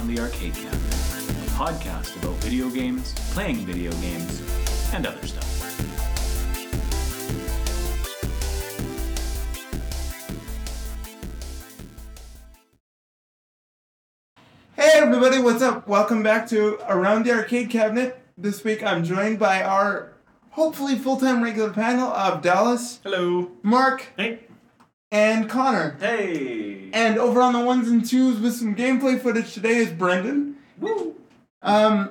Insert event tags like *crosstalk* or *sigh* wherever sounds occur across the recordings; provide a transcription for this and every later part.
Around the Arcade Cabinet, a podcast about video games, playing video games, and other stuff. Hey everybody, what's up? Welcome back to Around the Arcade Cabinet. This week I'm joined by our hopefully full-time regular panel of Dallas, Hello. Mark, Hey. and Connor. Hey. And over on the ones and twos with some gameplay footage today is Brendan. Woo. Um,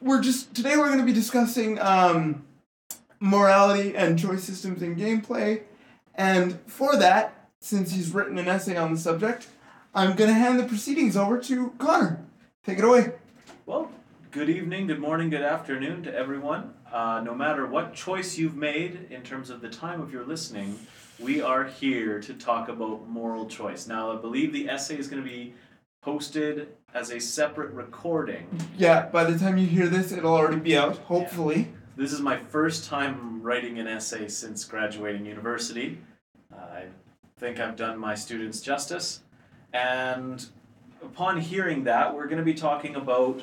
we're just today we're going to be discussing um, morality and choice systems in gameplay, and for that, since he's written an essay on the subject, I'm going to hand the proceedings over to Connor. Take it away. Well, good evening, good morning, good afternoon to everyone. Uh, no matter what choice you've made in terms of the time of your listening, we are here to talk about moral choice. Now, I believe the essay is going to be posted as a separate recording. Yeah, by the time you hear this, it'll already be out, hopefully. This is my first time writing an essay since graduating university. I think I've done my students justice. And upon hearing that, we're going to be talking about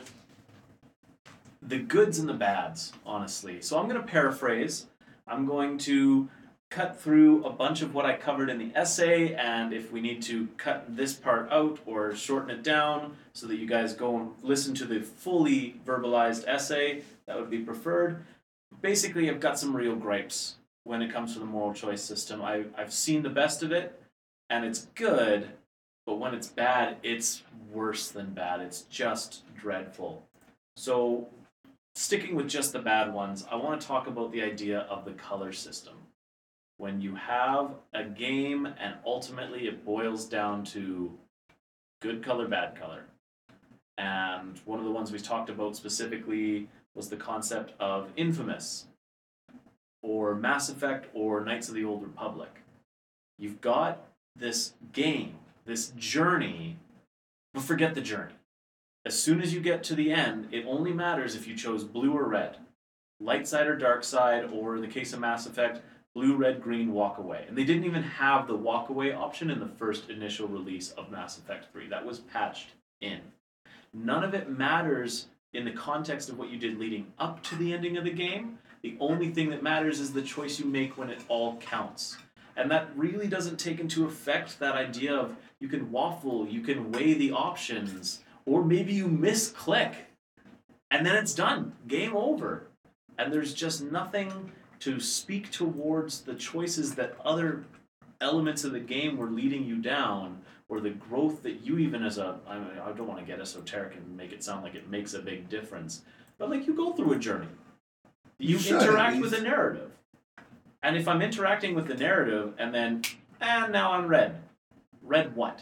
the goods and the bads, honestly. So I'm going to paraphrase. I'm going to cut through a bunch of what I covered in the essay, and if we need to cut this part out or shorten it down so that you guys go and listen to the fully verbalized essay, that would be preferred. Basically, I've got some real gripes when it comes to the moral choice system. I, I've seen the best of it, and it's good, but when it's bad, it's worse than bad. It's just dreadful. So, sticking with just the bad ones, I want to talk about the idea of the color system. When you have a game and ultimately it boils down to good color, bad color. And one of the ones we talked about specifically was the concept of Infamous or Mass Effect or Knights of the Old Republic. You've got this game, this journey, but forget the journey. As soon as you get to the end, it only matters if you chose blue or red, light side or dark side, or in the case of Mass Effect, blue, red, green, walk away. And they didn't even have the walk away option in the first initial release of Mass Effect 3. That was patched in. None of it matters in the context of what you did leading up to the ending of the game. The only thing that matters is the choice you make when it all counts. And that really doesn't take into effect that idea of you can waffle, you can weigh the options, or maybe you misclick, and then it's done. Game over. And there's just nothing to speak towards the choices that other elements of the game were leading you down or the growth that you even as a I, mean, I don't want to get esoteric and make it sound like it makes a big difference but like you go through a journey. You, You interact with a narrative. And if i'm interacting with the narrative and then and now i'm red. Red what?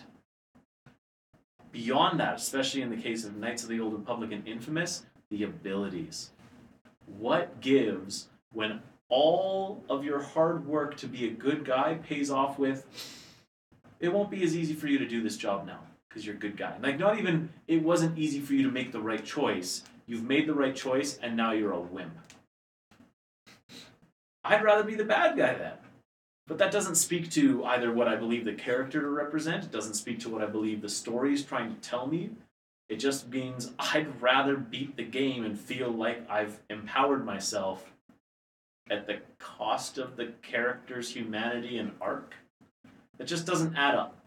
Beyond that especially in the case of knights of the old republic and infamous the abilities. What gives when all of your hard work to be a good guy pays off with it won't be as easy for you to do this job now because you're a good guy. Like not even it wasn't easy for you to make the right choice. You've made the right choice and now you're a wimp. I'd rather be the bad guy then. But that doesn't speak to either what i believe the character to represent. It doesn't speak to what i believe the story is trying to tell me. It just means i'd rather beat the game and feel like i've empowered myself at the cost of the character's humanity and arc. It just doesn't add up.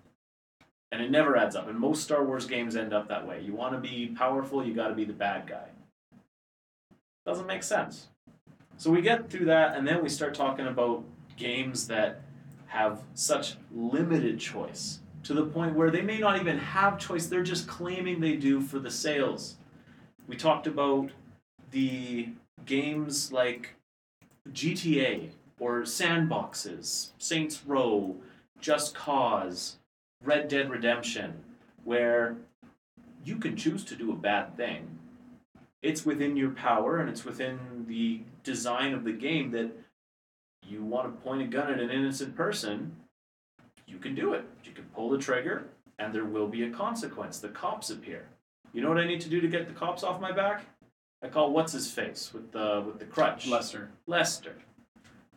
And it never adds up. And most Star Wars games end up that way. You want to be powerful, you got to be the bad guy. Doesn't make sense. So we get through that, and then we start talking about games that have such limited choice to the point where they may not even have choice, they're just claiming they do for the sales. We talked about the games like GTA or sandboxes, Saints Row, Just Cause, Red Dead Redemption, where you can choose to do a bad thing. It's within your power and it's within the design of the game that you want to point a gun at an innocent person, you can do it. You can pull the trigger and there will be a consequence. The cops appear. You know what I need to do to get the cops off my back? I call what's his face with the with the crutch. Lester. Lester.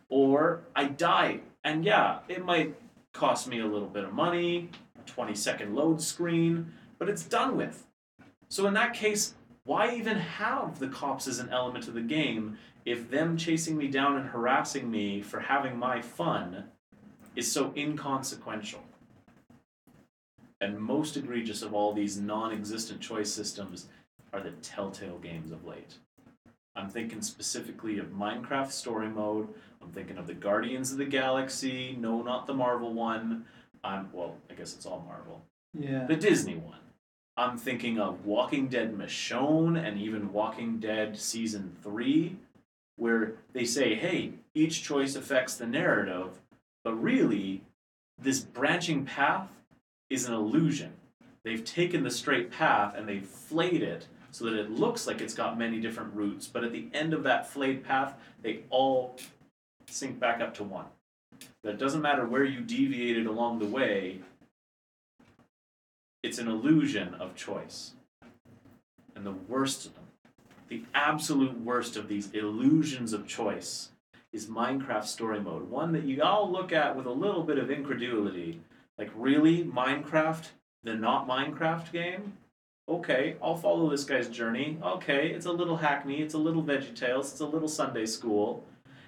Or I die. And yeah, it might cost me a little bit of money, a 20 second load screen, but it's done with. So in that case, why even have the cops as an element of the game if them chasing me down and harassing me for having my fun is so inconsequential? And most egregious of all these non existent choice systems are the Telltale games of late. I'm thinking specifically of Minecraft Story Mode. I'm thinking of the Guardians of the Galaxy. No, not the Marvel one. I'm well, I guess it's all Marvel. Yeah. The Disney one. I'm thinking of Walking Dead Michonne and even Walking Dead Season 3, where they say, hey, each choice affects the narrative, but really, this branching path is an illusion. They've taken the straight path and they've flayed it so that it looks like it's got many different routes, but at the end of that flayed path, they all sync back up to one. That doesn't matter where you deviated along the way, it's an illusion of choice. And the worst of them, the absolute worst of these illusions of choice, is Minecraft Story Mode. One that you all look at with a little bit of incredulity. Like, really? Minecraft? The not Minecraft game? Okay, I'll follow this guy's journey. Okay, it's a little hackney, it's a little VeggieTales, it's a little Sunday school.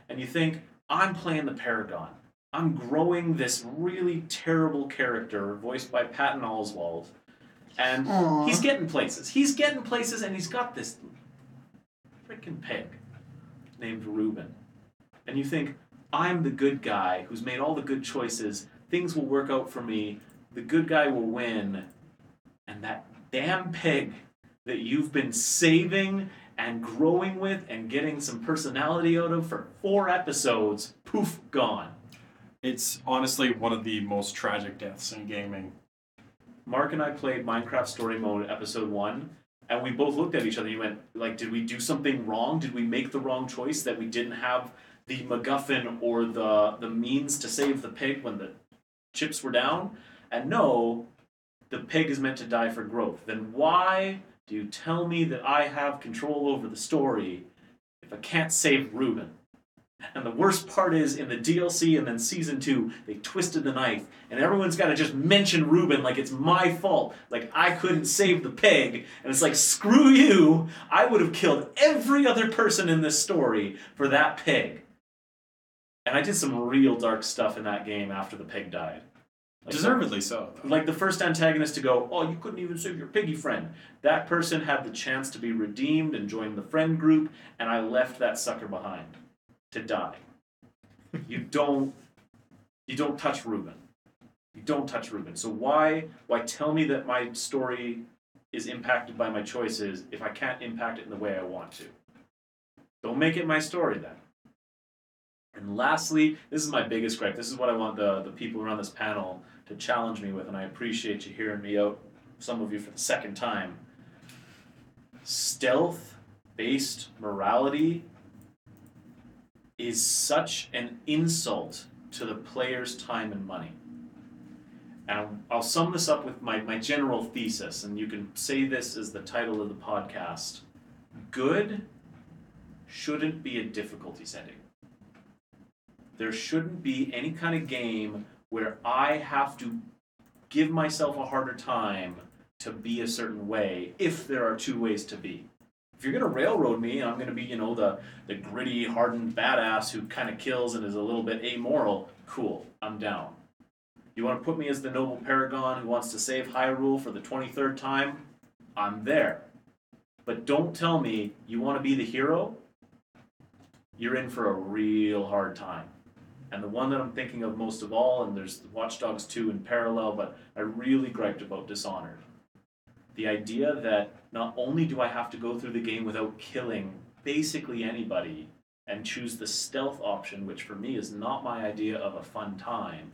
And you think, I'm playing the Paragon. I'm growing this really terrible character voiced by Patton Oswalt. And Aw. he's getting places. He's getting places, and he's got this freaking pig named Reuben. And you think, I'm the good guy who's made all the good choices. Things will work out for me. The good guy will win. And that damn pig that you've been saving and growing with and getting some personality out of for four episodes, poof, gone. It's honestly one of the most tragic deaths in gaming. Mark and I played Minecraft Story Mode episode one, and we both looked at each other and went, like, did we do something wrong? Did we make the wrong choice that we didn't have the MacGuffin or the the means to save the pig when the chips were down? And no, the pig is meant to die for growth. Then why do you tell me that I have control over the story if I can't save Reuben? And the worst part is in the DLC and then season two, they twisted the knife, and everyone's got to just mention Reuben like it's my fault. Like I couldn't save the pig, and it's like screw you. I would have killed every other person in this story for that pig. And I did some real dark stuff in that game after the pig died. Like, Deservedly so. Though. like the first antagonist to go, oh, you couldn't even save your piggy friend. That person had the chance to be redeemed and join the friend group, and I left that sucker behind to die. you don't, you don't touch Reuben. You don't touch Reuben. So why, why tell me that my story is impacted by my choices if I can't impact it in the way I want to? Don't make it my story then. And lastly, this is my biggest gripe. This is what I want the, the people around this panel to challenge me with, and I appreciate you hearing me out, some of you for the second time. Stealth based morality is such an insult to the player's time and money. And I'll sum this up with my, my general thesis, and you can say this as the title of the podcast. Good shouldn't be a difficulty setting. There shouldn't be any kind of game where I have to give myself a harder time to be a certain way if there are two ways to be. If you're gonna railroad me I'm gonna be, you know, the the gritty, hardened badass who kind of kills and is a little bit amoral, cool, I'm down. You want to put me as the noble paragon who wants to save Hyrule for the 23rd time? I'm there. But don't tell me you want to be the hero. You're in for a real hard time. And the one that I'm thinking of most of all, and there's Watch Dogs 2 in parallel, but I really griped about Dishonored. The idea that not only do I have to go through the game without killing basically anybody and choose the stealth option, which for me is not my idea of a fun time,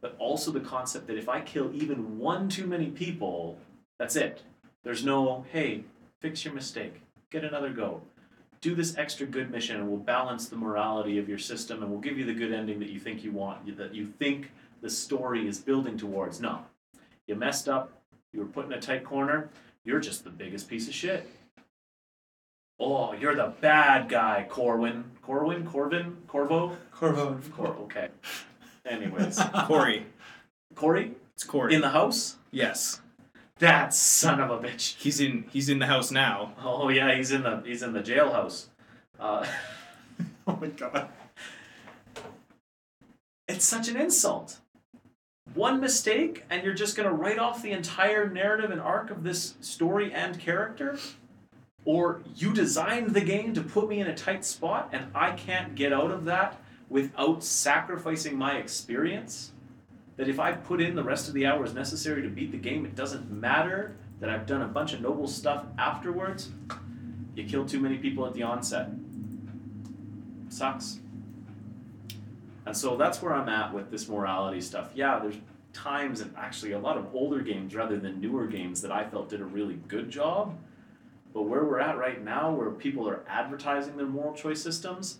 but also the concept that if I kill even one too many people, that's it. There's no, hey, fix your mistake, get another go do this extra good mission and we'll balance the morality of your system and we'll give you the good ending that you think you want that you think the story is building towards. No. You messed up. You were put in a tight corner. You're just the biggest piece of shit. Oh you're the bad guy corwin. Corwin? Corvin? Corvo? Corvo. Cor- okay. Anyways. *laughs* Corey. corey? It's Corey. in the house? Yes. That son of a bitch. He's in he's in the house now. Oh yeah, he's in the he's in the jailhouse. Uh, *laughs* Oh my god. it's such an insult. One mistake, and you're just gonna write off the entire narrative and arc of this story and character? Or you designed the game to put me in a tight spot, and I can't get out of that without sacrificing my experience? That if I put in the rest of the hours necessary to beat the game, it doesn't matter that I've done a bunch of noble stuff afterwards? You kill too many people at the onset. Sucks. And so that's where I'm at with this morality stuff. Yeah, there's times and actually a lot of older games rather than newer games that I felt did a really good job. But where we're at right now, where people are advertising their moral choice systems,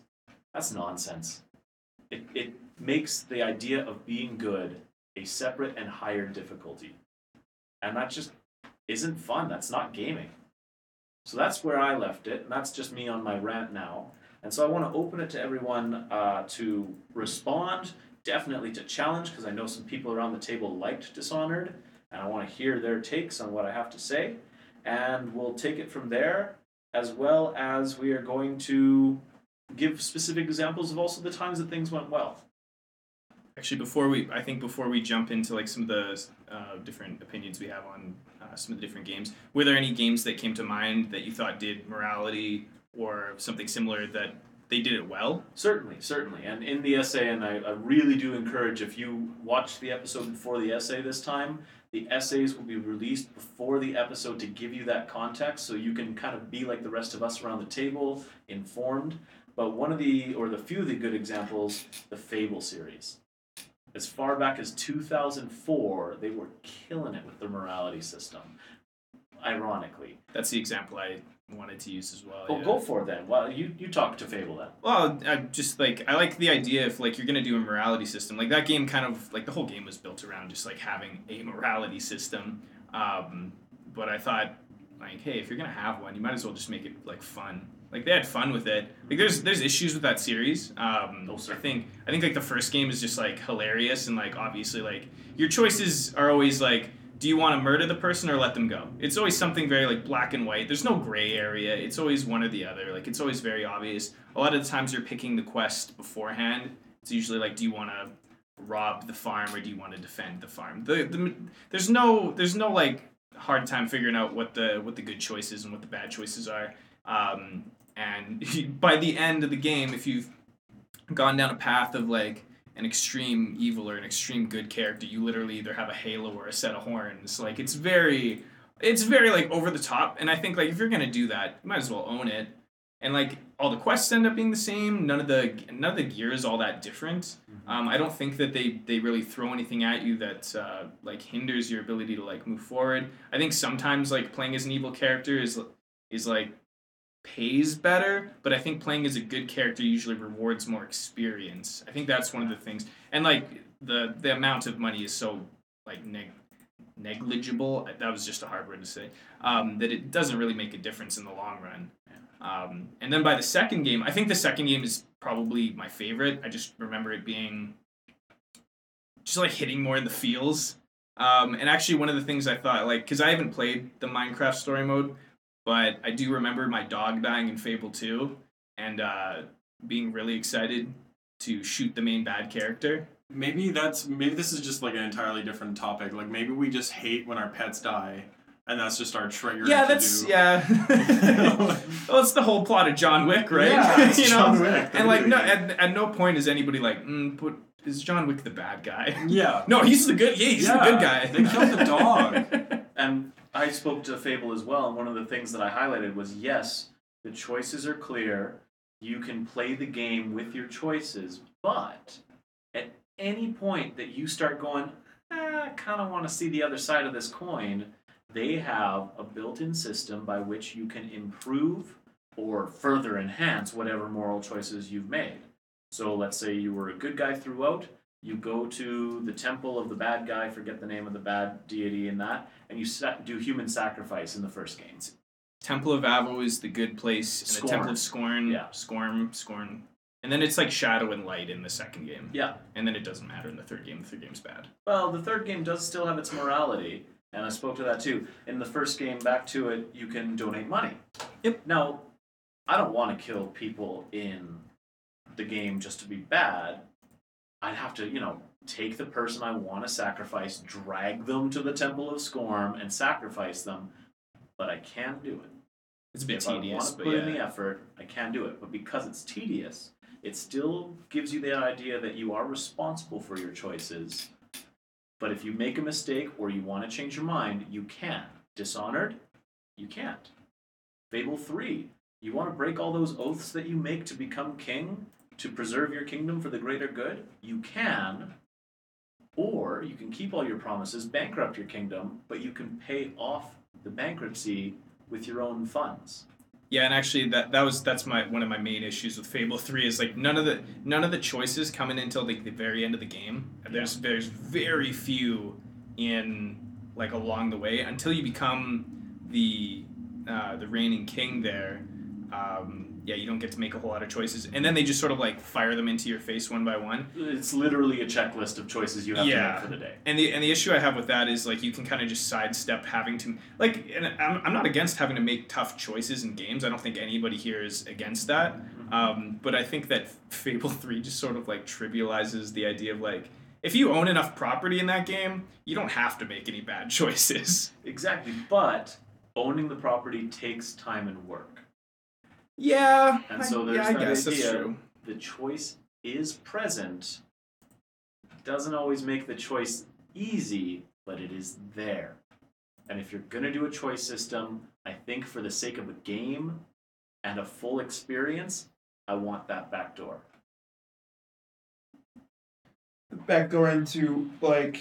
that's nonsense. It, it makes the idea of being good a separate and higher difficulty. And that just isn't fun. That's not gaming. So that's where I left it, and that's just me on my rant now. And so I want to open it to everyone uh, to respond, definitely to challenge, because I know some people around the table liked Dishonored, and I want to hear their takes on what I have to say. And we'll take it from there, as well as we are going to give specific examples of also the times that things went well. Actually, before we, I think before we jump into like some of the uh, different opinions we have on uh, some of the different games, were there any games that came to mind that you thought did morality or something similar that they did it well? Certainly, certainly. And in the essay, and I, I really do encourage if you watch the episode before the essay this time, the essays will be released before the episode to give you that context so you can kind of be like the rest of us around the table, informed. But one of the, or the few of the good examples, the Fable series. As far back as 2004, they were killing it with their morality system. Ironically. That's the example I wanted to use as well. Well, yeah. go for it then. Well, you, you talk to Fable then. Well, I just like I like the idea if like you're gonna do a morality system. Like that game, kind of like the whole game was built around just like having a morality system. Um, but I thought, like, hey, if you're gonna have one, you might as well just make it like fun. Like they had fun with it. Like there's there's issues with that series. Um, Oh, I think I think like the first game is just like hilarious and like obviously like your choices are always like. Do you want to murder the person or let them go? It's always something very like black and white. There's no gray area. It's always one or the other. Like it's always very obvious. A lot of the times you're picking the quest beforehand. It's usually like, do you want to rob the farm or do you want to defend the farm? The, the there's no there's no like hard time figuring out what the what the good choices and what the bad choices are. Um, and *laughs* by the end of the game, if you've gone down a path of like an extreme evil or an extreme good character, you literally either have a halo or a set of horns. Like it's very it's very like over the top. And I think like if you're gonna do that, you might as well own it. And like all the quests end up being the same. None of the none of the gear is all that different. Um, I don't think that they they really throw anything at you that uh, like hinders your ability to like move forward. I think sometimes like playing as an evil character is is like pays better, but I think playing as a good character usually rewards more experience. I think that's one of the things. And like the the amount of money is so like neg- negligible. That was just a hard word to say. Um, that it doesn't really make a difference in the long run. Um, and then by the second game, I think the second game is probably my favorite. I just remember it being just like hitting more in the feels. Um, and actually, one of the things I thought, like, because I haven't played the Minecraft story mode, but I do remember my dog dying in Fable 2 and uh, being really excited to shoot the main bad character. Maybe that's maybe this is just like an entirely different topic. Like maybe we just hate when our pets die, and that's just our trigger. yeah, to that's do. yeah. *laughs* well, it's the whole plot of John Wick, right? Yeah, *laughs* it's you know, John Wick, and like no, at, at no point is anybody like, mm, put is John Wick the bad guy? Yeah. *laughs* No, he's the good. Yeah, he's Yeah, the good guy. they killed the dog. And I spoke to Fable as well, and one of the things that I highlighted was yes, the choices are clear. You can play the game with your choices, but at any point that you start going, "Ah, I kind of want to see the other side of this coin, they have a built in system by which you can improve or further enhance whatever moral choices you've made. So let's say you were a good guy throughout, you go to the temple of the bad guy, forget the name of the bad deity in that, and you do human sacrifice in the first game. Temple of Avo is the good place, and the Temple of Scorn, Yeah. Scorn, Scorn, and then it's like Shadow and Light in the second game. Yeah. And then it doesn't matter in the third game. The third game's bad. Well, the third game does still have its morality, And I spoke to that too. In the first game, back to it, you can donate money. Yep. Now, I don't want to kill people in the game just to be bad. I'd have to, you know, take the person I want to sacrifice, drag them to the Temple of Scorn, and sacrifice them. But I can't do it. It's a bit if I tedious, want to but put in the effort, I can do it. But because it's tedious, it still gives you the idea that you are responsible for your choices. But if you make a mistake or you want to change your mind, you can. Dishonored, you can't. Fable 3, you want to break all those oaths that you make to become king, to preserve your kingdom for the greater good? You can. Or you can keep all your promises, bankrupt your kingdom, but you can pay off the bankruptcy with your own funds. Yeah, and actually, that that was that's my one of my main issues with Fable Three is like none of the none of the choices come in until like the very end of the game. There's there's very few in like along the way until you become the uh, the reigning king there. Um, yeah, you don't get to make a whole lot of choices, and then they just sort of like fire them into your face one by one. It's literally a checklist of choices you have to make for the day. And the and the issue I have with that is like you can kind of just sidestep having to like and I'm, I'm not against having to make tough choices in games. I don't think anybody here is against that. Um, but I think that *laughs* Fable Three just sort of like trivializes the idea of like if you own enough property in that game, you don't have to make any bad *laughs* choices. Exactly, but owning the property takes time and work. Yeah, And so I, there's yeah, I that guess idea. that's true. The choice is present. Doesn't always make the choice easy, but it is there. And if you're gonna do a choice system, I think for the sake of a game and a full experience, I want that back door. Back door into like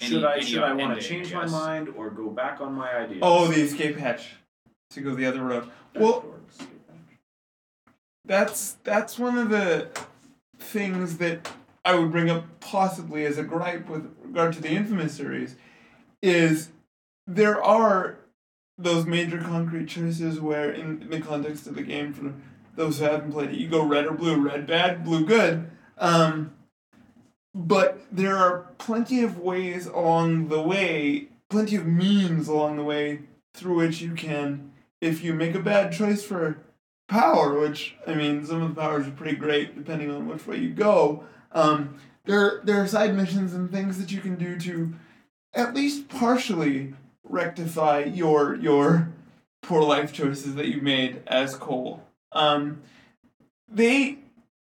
Any- should I should I want to change I my mind or go back on my idea? oh the escape hatch to go the other road. Well, Backdoor, skip that. That's that's one of the things that I would bring up possibly as a gripe with regard to the Infamous series is there are those major concrete choices where in the context of the game for those who haven't played it you go red or blue red bad blue good. Um, but there are plenty of ways along the way plenty of means along the way through which you can if you make a bad choice for power, which I mean, some of the powers are pretty great depending on which way you go. Um, there, there are side missions and things that you can do to at least partially rectify your your poor life choices that you made as Cole. Um, they,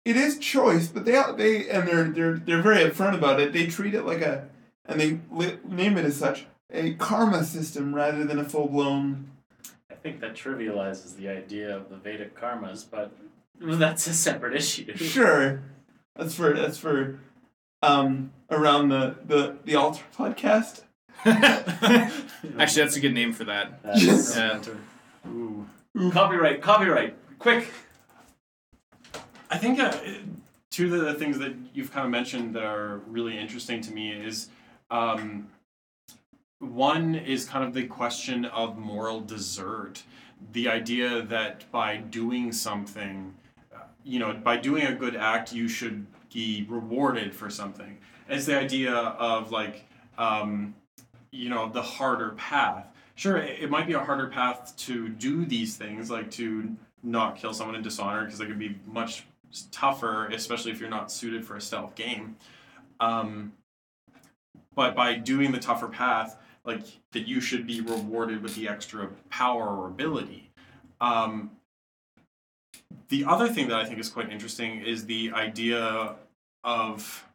it is choice, but they they and they're they're they're very upfront about it. They treat it like a, and they li- name it as such, a karma system rather than a full blown think that trivializes the idea of the Vedic karmas, but that's a separate issue. *laughs* Sure. That's for that's for um around the the the altar podcast. *laughs* Actually, that's a good name for that. That's Yes. Yeah. Ooh. Copyright, copyright, quick. I think uh, two of the things that you've kind of mentioned that are really interesting to me is um, one is kind of the question of moral desert. The idea that by doing something, uh, you know, by doing a good act, you should be rewarded for something. It's the idea of like, um, you know, the harder path. Sure, it, might be a harder path to do these things, like to not kill someone in dishonor, because it could be much tougher, especially if you're not suited for a stealth game. Um, but by doing the tougher path, like that, you should be rewarded with the extra power or ability. Um, the other thing that I think is quite interesting is the idea of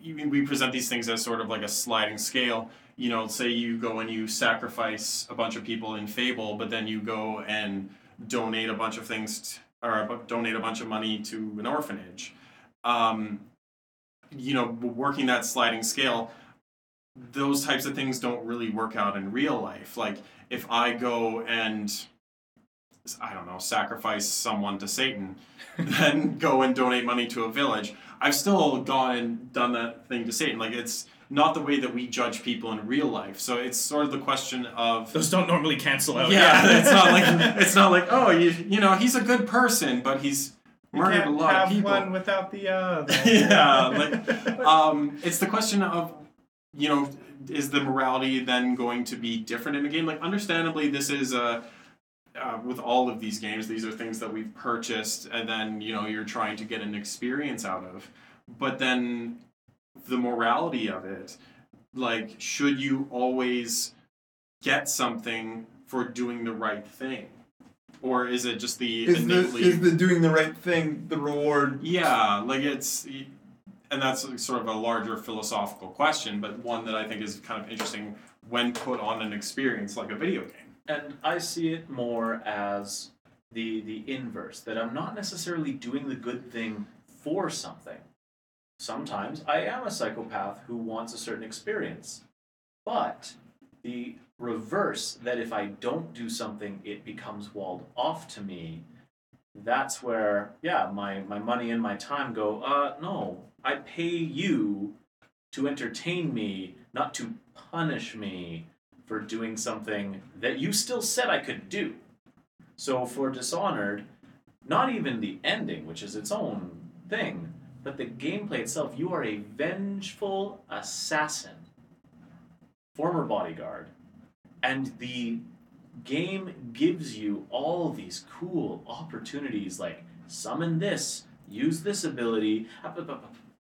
you- we present these things as sort of like a sliding scale. You know, say you go and you sacrifice a bunch of people in Fable, but then you go and donate a bunch of things t- or donate a bunch of money to an orphanage. Um, you know, working that sliding scale, those types of things don't really work out in real life. Like if I go and I don't know, sacrifice someone to Satan, *laughs* then go and donate money to a village. I've still gone and done that thing to Satan. Like it's not the way that we judge people in real life. So it's sort of the question of Those don't normally cancel out. yeah, *laughs* it's not like *laughs* it's not like oh you you know he's a good person, but he's murdered a can't lot have of people. one without the other. yeah, like um, it's the question of you know, is the morality then going to be different in a game? Like, understandably, this is a uh, with all of these games, these are things that we've purchased, and then you know you're trying to get an experience out of. But then the morality of it, like, should you always get something for doing the right thing, or is it just the Is the innately? is the doing the right thing the reward? yeah, like it's. And that's sort of a larger philosophical question, but one that I think is kind of interesting when put on an experience like a video game. And I see it more as the the inverse that I'm not necessarily doing the good thing for something. Sometimes I am a psychopath who wants a certain experience. But the reverse that if I don't do something it becomes walled off to me, that's where yeah, my my money and my time go, uh no, I pay you to entertain me, not to punish me for doing something that you still said I could do. So for Dishonored, not even the ending, which is its own thing, but the gameplay itself, you are a vengeful assassin, former bodyguard, and the game gives you all these cool opportunities like summon this, use this ability,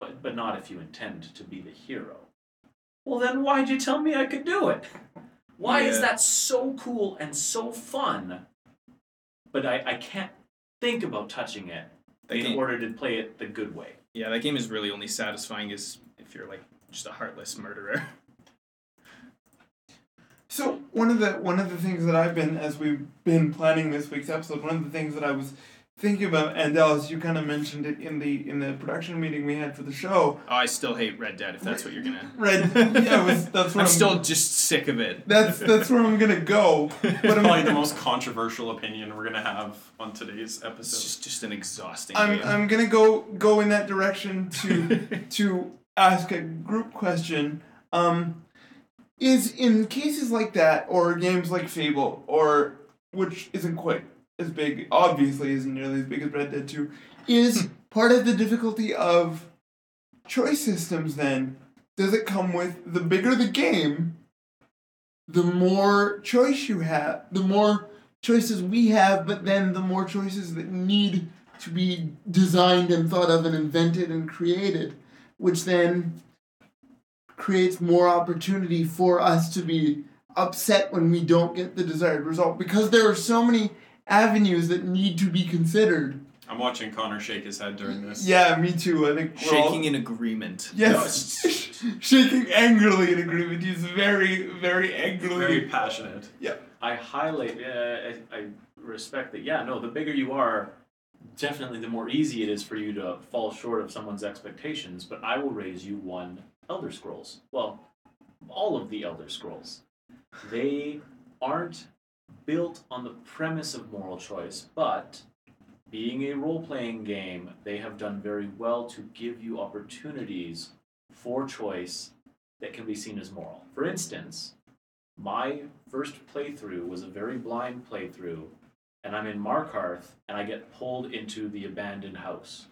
but, but not if you intend to be the hero. Well, then why'd you tell me I could do it? Why is that so cool and so fun? But I, I can't think about touching it That in game, order to play it the good way. yeah, that game is really only satisfying is if you're like just a heartless murderer. *laughs* So one of the one of the things that I've been as we've been planning this week's episode, one of the things that I was thinking about, and Dallas, you kind of mentioned it in the in the production meeting we had for the show. Oh, I still hate Red Dead. If that's what you're gonna. *laughs* Red, yeah, was, that's where I'm still just sick of it. that's that's where I'm gonna go. *laughs* But I'm Probably the most controversial opinion we're gonna have on today's It's episode. just just an exhausting I'm game. I'm gonna go go in that direction to *laughs* to ask a group question. Um, is in cases like that, or games like Fable, or which isn't quite as big, obviously isn't nearly as big as Red Dead Two, hmm. is part of the difficulty of choice systems. Then does it come with the bigger the game, the more choice you have, the more choices we have, but then the more choices that need to be designed and thought of and invented and created, which then creates more opportunity for us to be upset when we don't get the desired result because there are so many avenues that need to be considered. I'm watching Connor shake his head during this. Yeah, me too. I think we're all- Shaking in agreement. Yes, *laughs* shaking angrily in agreement. He's very, very angrily. Very passionate. Yeah. I highlight, uh, I, I respect that, yeah, no, the bigger you are, definitely the more easy it is for you to fall short of someone's expectations, but I will raise you one Elder Scrolls. Well, all of the Elder Scrolls. They aren't built on the premise of moral choice, but being a role playing game, they have done very well to give you opportunities for choice that can be seen as moral. For instance, my first playthrough was a very blind playthrough, and I'm in Markarth, and I get pulled into the abandoned house,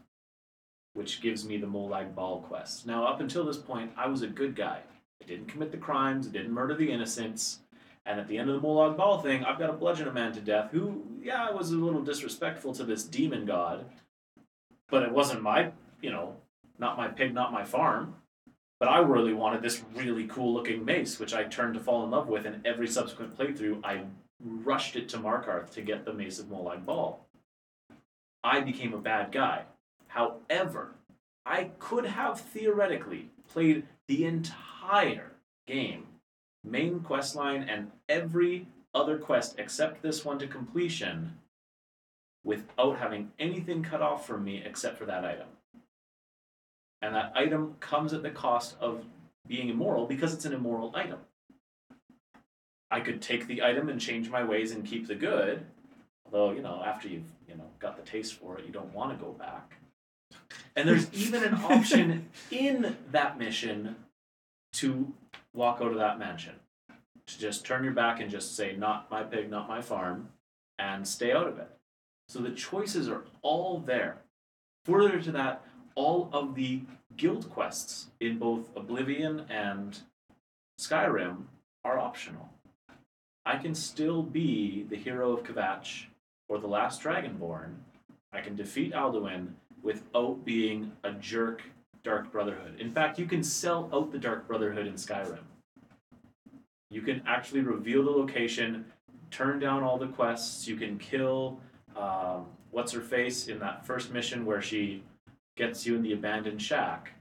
which gives me the Molag Bal quest. Now, up until this point, I was a good guy. I didn't commit the crimes, I didn't murder the innocents, and at the end of the Molag Bal thing, I've got to bludgeon a man to death who, yeah, was a little disrespectful to this demon god, but it wasn't my, you know, not my pig, not my farm. But I really wanted this really cool looking mace, which I turned to fall in love with, and every subsequent playthrough, I rushed it to Markarth to get the Mace of Molag Bal. I became a bad guy. However, I could have theoretically played the entire game, main quest line, and every other quest except this one to completion, without having anything cut off from me except for that item. And that item comes at the cost of being immoral because it's an immoral item. I could take the item and change my ways and keep the good, although, you know, after you've, you know, got the taste for it, you don't want to go back. And there's even an option *laughs* in that mission to walk out of that mansion. To just turn your back and just say, not my pig, not my farm, and stay out of it. So the choices are all there. Further to that, all of the guild quests in both Oblivion and Skyrim are optional. I can still be the hero of Kvatch or the last Dragonborn. I can defeat Alduin without being a jerk Dark Brotherhood. In fact, you can sell out the Dark Brotherhood in Skyrim. You can actually reveal the location, turn down all the quests. You can kill um, what's her face in that first mission where she gets you in the abandoned shack,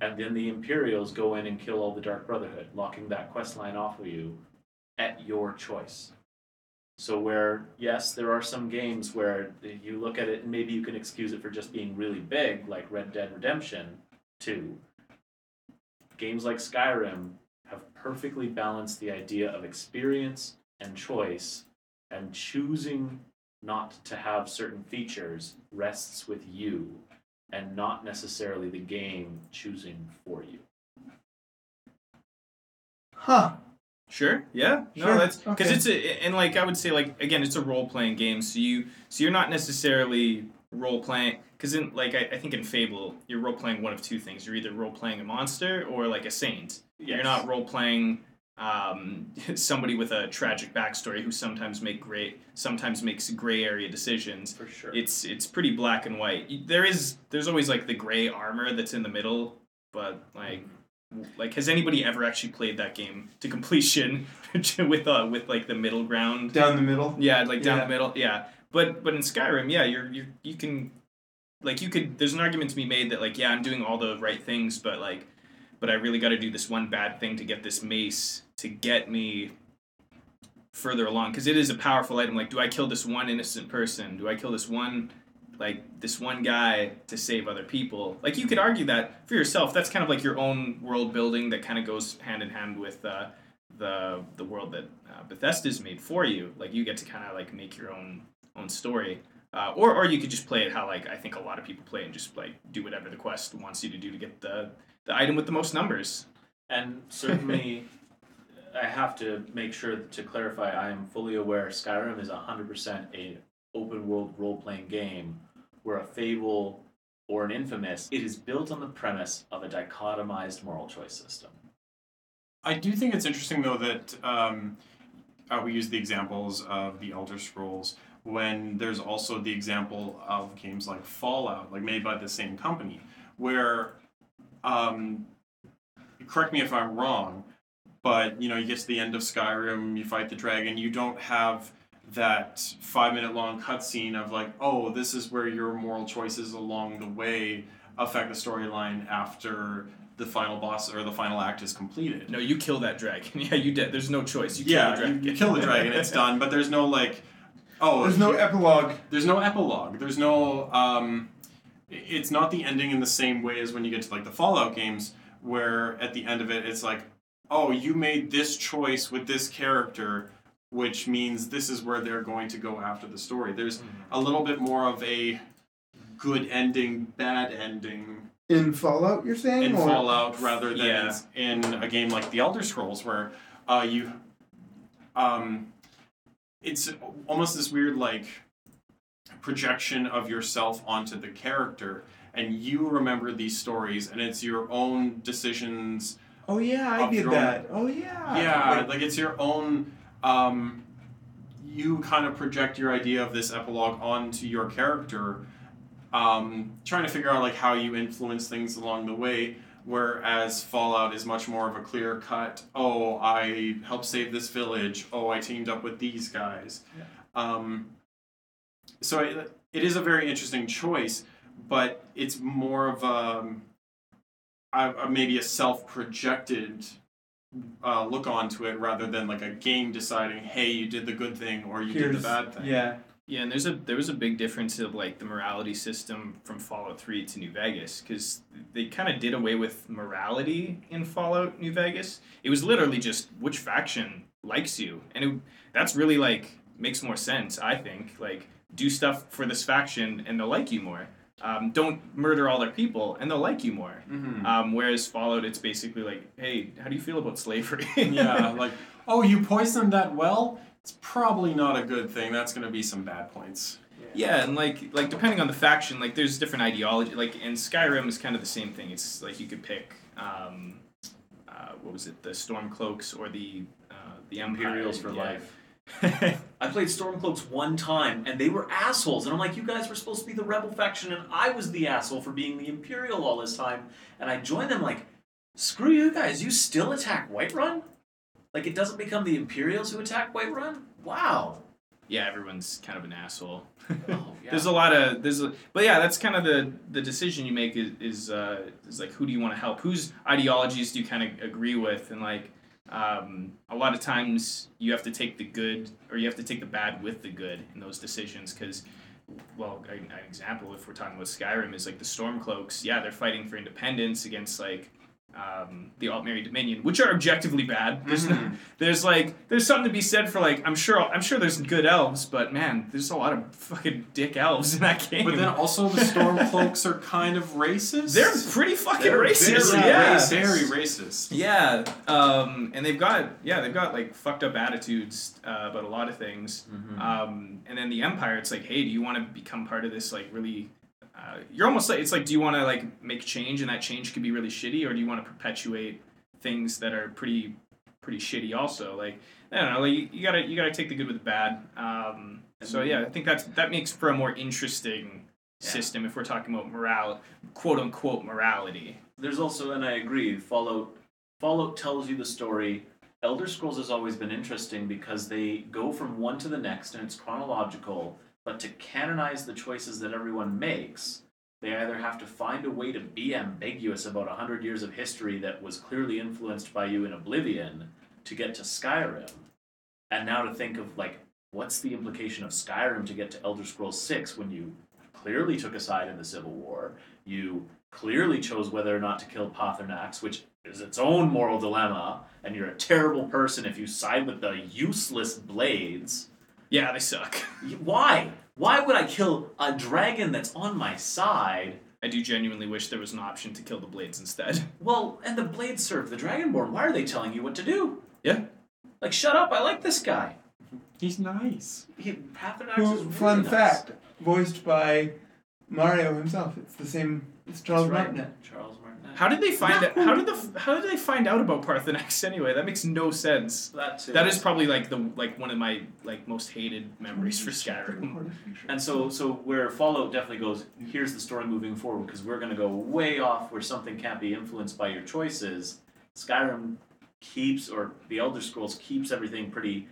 and then the Imperials go in and kill all the Dark Brotherhood, locking that quest line off of you at your choice. So where yes, there are some games where you look at it and maybe you can excuse it for just being really big, like Red Dead Redemption 2. Games like Skyrim have perfectly balanced the idea of experience and choice, and choosing not to have certain features rests with you, and not necessarily the game choosing for you. Huh. Sure. Yeah. No, Sure, that's because okay. it's a and like I would say like again it's a role playing game so you so you're not necessarily role playing because in like I, I think in Fable you're role playing one of two things you're either role playing a monster or like a saint. You're not role playing um, *laughs* somebody with a tragic backstory who sometimes make great sometimes makes gray area decisions. For sure. It's it's pretty black and white. There is there's always like the gray armor that's in the middle, but like like has anybody ever actually played that game to completion *laughs* with uh with like the middle ground? Down the middle. Yeah, like down Yeah. the middle. Yeah, but but in Skyrim, yeah, you're you you can like you could. There's an argument to be made that like yeah, I'm doing all the right things, but like but I really got to do this one bad thing to get this mace to get me further along because it is a powerful item. Like, do I kill this one innocent person? Do I kill this one like this one guy to save other people? Like, you could argue that for yourself. That's kind of like your own world building that kind of goes hand in hand with. Uh, the the world that uh, Bethesda's made for you. Like you get to kind of like make your own own story, uh, or or you could just play it how like I think a lot of people play and just like do whatever the quest wants you to do to get the the item with the most numbers. And certainly, I have to make sure to clarify. I am fully aware Skyrim is hundred percent a open world role playing game, where a Fable or an Infamous it is built on the premise of a dichotomized moral choice system. I do think it's interesting though that um, uh, we use the examples of the Elder Scrolls when there's also the example of games like Fallout, like made by the same company, where um, correct me if I'm wrong, but you know you get to the end of Skyrim, you fight the dragon, you don't have that five minute long cutscene of like, oh, this is where your moral choices along the way affect the storyline after the final boss or the final act is completed. No, you kill that dragon. *laughs* yeah, you did. There's no choice. You kill yeah, the dragon. you, you kill the *laughs* dragon, it's done. But there's no like, oh, There's no epilogue. there's no epilogue. There's no. Um, it's not the ending in the same way as when you get to like the Fallout games, where at the end of it, it's like, oh, you made this choice with this character, which means this is where they're going to go after the story. There's a little bit more of a good ending, bad ending In Fallout, you're saying? in or- Fallout rather than Yeah. in a game like the Elder Scrolls, where uh, you, um, it's almost this weird like projection of yourself onto the character, and you remember these stories, and it's your own decisions. Oh yeah, I did own- that. Oh yeah. yeah, Like, like it's your own. Um, you kind of project your idea of this epilogue onto your character, um, trying to figure out like how you influence things along the way. Whereas Fallout is much more of a clear cut. Oh, I helped save this village. Oh, I teamed up with these guys. Um, so it, it is a very interesting choice, but it's more of a, a, a maybe a self projected uh, look onto it rather than like a game deciding, hey, you did the good thing or you did the bad thing. Yeah. Yeah, and there's a there was a big difference of like the morality system from Fallout 3 to New Vegas because they kind of did away with morality in Fallout New Vegas. It was literally just which faction likes you, and it, that's really like makes more sense. I think like do stuff for this faction and they'll like you more. Um, don't murder all their people and they'll like you more. Mm-hmm. Um, whereas Fallout, it's basically like, hey, how do you feel about slavery? yeah, *laughs* like, oh, you poisoned that well? It's probably not a good thing. That's going to be some bad points. Yeah, and like like depending on the faction, like there's different ideology. Like in Skyrim is kind of the same thing. It's like you could pick um, uh, what was it, the Stormcloaks or the uh, the Imperials for yeah. life. *laughs* I played Stormcloaks one time, and they were assholes. And I'm like, you guys were supposed to be the rebel faction, and I was the asshole for being the Imperial all this time. And I joined them like, screw you guys, you still attack Whiterun? Like, it doesn't become the Imperials who attack Whiterun? Wow. yeah, everyone's kind of an asshole. Oh, *laughs* yeah. There's a lot of there's a but yeah, that's kind of the the decision you make is is, uh, is like who do you want to help? Whose ideologies do you kind of agree with? And like um, a lot of times you have to take the good or you have to take the bad with the good in those decisions because well, an, an example if we're talking about Skyrim is like the Stormcloaks. Yeah, they're fighting for independence against like um, the Aldmeri Dominion, which are objectively bad. There's no, there's like there's something to be said for like I'm sure I'm sure there's good elves, but man, there's a lot of fucking dick elves in that game. But then also the *laughs* Stormcloaks are kind of racist. they're pretty fucking They're racist. very yeah. racist. very racist. Yeah, um, and they've got yeah they've got like fucked up attitudes uh, about a lot of things. Mhm. Um, and then the Empire, it's like, hey, do you want to become part of this like really? Uh, you're almost like it's like, do you want to like make change, and that change could be really shitty, or do you want to perpetuate things that are pretty pretty shitty also? Like I don't know, like you, you gotta you gotta take the good with the bad. Um, so yeah, I think that's that makes for a more interesting Yeah. system if we're talking about morale, quote unquote morality. There's also, and I agree, Fallout. Fallout tells you the story. Elder Scrolls has always been interesting because they go from one to the next and it's chronological. But to canonize the choices that everyone makes, they either have to find a way to be ambiguous about a hundred years of history that was clearly influenced by you in Oblivion to get to Skyrim, and now to think of like what's the implication of Skyrim to get to Elder Scrolls Six when you clearly took a side in the Civil War, you clearly chose whether or not to kill Paarthurnax, which is its own moral dilemma, and you're a terrible person if you side with the useless blades. Yeah, they suck. *laughs* Why? Why would I kill a dragon that's on my side? I do genuinely wish there was an option to kill the blades instead. *laughs* Well, and the blades serve the Dragonborn. Why are they telling you what to do? Yeah. Like, shut up! I like this guy. He's nice. He, Paarthurnax is Who, really fun nice. fact, voiced by Mario himself. It's the same. It's Charles That's right. Martinet. Charles Martinet. How did they find out? How did the how did they find out about Paarthurnax *laughs* anyway? That makes no sense. that too. That is probably like the like one of my like most hated memories for Skyrim. And so, so where Fallout definitely goes, here's the story moving forward because we're going to go way off where something can't be influenced by your choices. Skyrim keeps, or the Elder Scrolls keeps everything pretty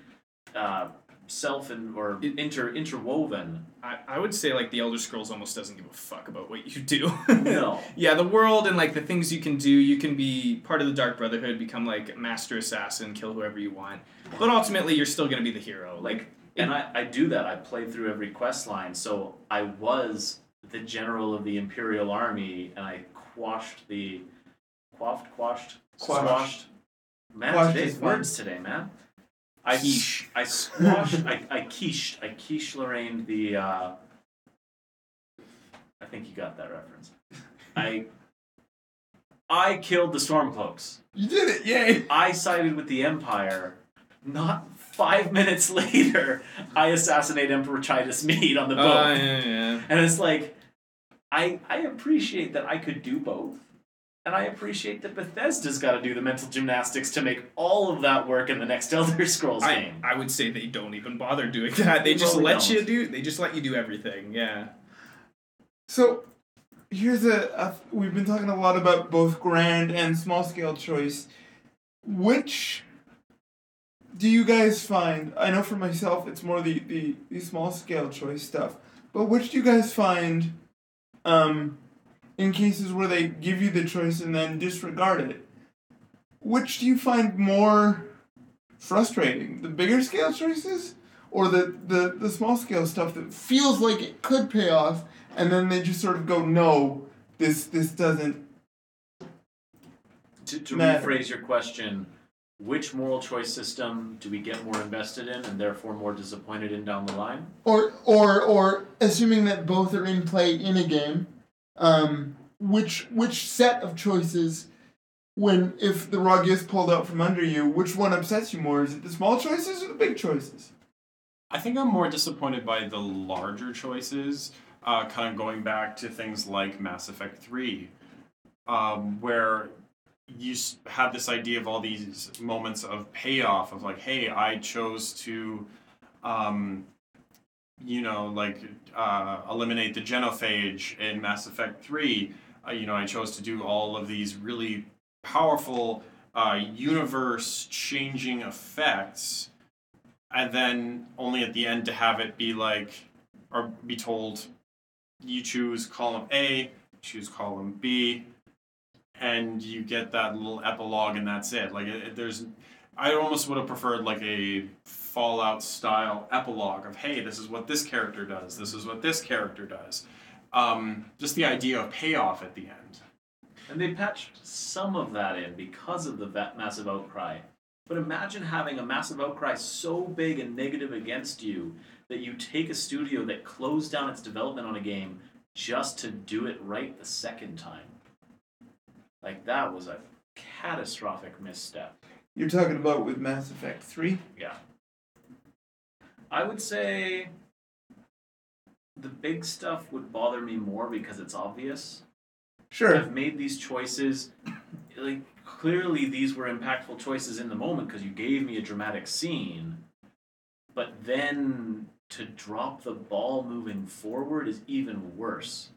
uh, self and or inter interwoven. I, I would say like the Elder Scrolls almost doesn't give a fuck about what you do. No. *laughs* yeah, the world and like the things you can do. You can be part of the Dark Brotherhood, become like master assassin, kill whoever you want. But ultimately, you're still gonna be the hero. Like And I, I do that. I played through every quest line, so I was the general of the Imperial Army, and I quashed the, quaffed, quashed, Quashed. squashed. Man, Quashed today's is fun. words today, man. I Quiche. I squashed. I I quiche. I quiche Lorraine the. Uh, I think you got that reference. I. I killed the Stormcloaks. You did it! Yay! I sided with the Empire. Not five minutes *laughs* later, I assassinate Emperor Titus Mede on the boat. Uh, yeah, yeah. And it's like, I I appreciate that I could do both. And I appreciate that Bethesda's got to do the mental gymnastics to make all of that work in the next *laughs* Elder Scrolls I, game. I would say they don't even bother doing *laughs* that. They They just really let don't. you do. They just let you do everything. Yeah. So, here's a, a. We've been talking a lot about both grand and small scale choice. Which do you guys find? I know for myself, it's more the, the, the small scale choice stuff. But which do you guys find, um, in cases where they give you the choice and then disregard it? Which do you find more frustrating? The bigger scale choices? Or the, the, the small scale stuff that feels like it could pay off and then they just sort of go, no, this this doesn't. to to matter. rephrase your question, which moral choice system do we get more invested in and therefore more disappointed in down the line? Or or or assuming that both are in play in a game, um, which which set of choices, when if the rug is pulled out from under you, which one upsets you more? Is it the small choices or the big choices? I think I'm more disappointed by the larger choices, uh, kind of going back to things like Mass Effect 3, um, where you have this idea of all these moments of payoff of like, hey, I chose to, um, you know, like uh, eliminate the genophage in Mass Effect Three. Uh, you know, I chose to do all of these really powerful uh, universe-changing effects, and then only at the end to have it be like, or be told, you choose column A, choose column B, and you get that little epilogue, and that's it. Like, it, it- there's, I almost would have preferred like a Fallout style epilogue of, hey, this is what this character does, this is what this character does. Um, just the idea of payoff at the end. And they patched some of that in because of the va- massive outcry. But imagine having a massive outcry so big and negative against you that you take a studio that closed down its development on a game just to do it right the second time. Like, that was a catastrophic misstep. You're talking about with Mass Effect 3? Yeah. I would say the big stuff would bother me more because it's obvious. Sure. I've made these choices. Like clearly, these were impactful choices in the moment because you gave me a dramatic scene. But then to drop the ball moving forward is even worse.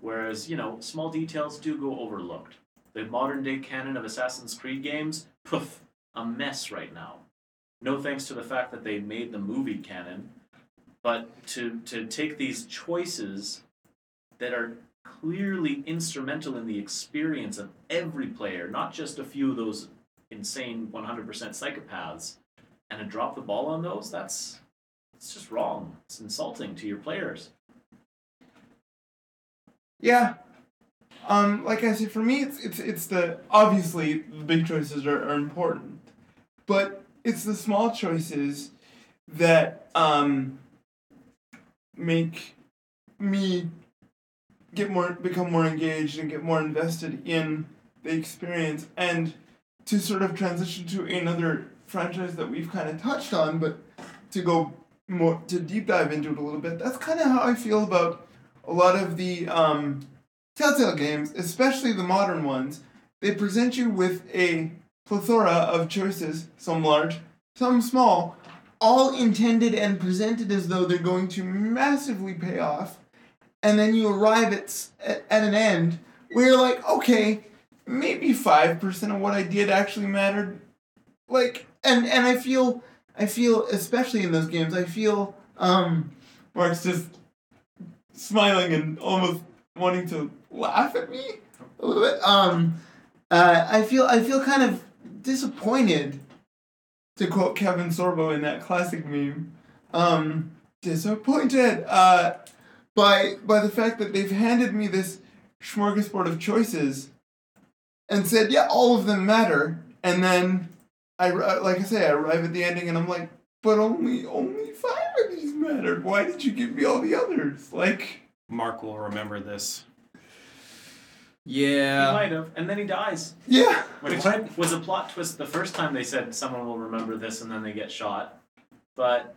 Whereas you know, small details do go overlooked. The modern day canon of Assassin's Creed games, poof, a mess right now. No thanks to the fact that they made the movie canon, but to to take these choices that are clearly instrumental in the experience of every player, not just a few of those insane 100% psychopaths, and to drop the ball on those, that's it's just wrong. It's insulting to your players. Yeah. Um, like I said, for me, it's it's it's the obviously the big choices are, are important, but it's the small choices that um make me get more become more engaged and get more invested in the experience and to sort of transition to another franchise that we've kind of touched on but to go more to deep dive into it a little bit. That's kind of how i feel about a lot of the um, Telltale games, especially the modern ones, they present you with a plethora of choices, some large, some small, all intended and presented as though they're going to massively pay off. And then you arrive at, at, an end where you're like, okay, maybe 5% of what I did actually mattered. Like, and, and I feel, I feel, especially in those games, I feel, um, Mark's just smiling and almost wanting to laugh at me a little bit. Um, uh, I feel I feel kind of disappointed, to quote Kevin Sorbo in that classic meme. Um, disappointed uh, by by the fact that they've handed me this smorgasbord of choices, and said, yeah, all of them matter, and then I uh, like I say, I arrive at the ending and I'm like, but only only five of these mattered. Why did you give me all the others? Like. Mark will remember this. He Yeah. might have, and then he dies. Yeah. Which was a plot twist the first time they said someone will remember this and then they get shot. But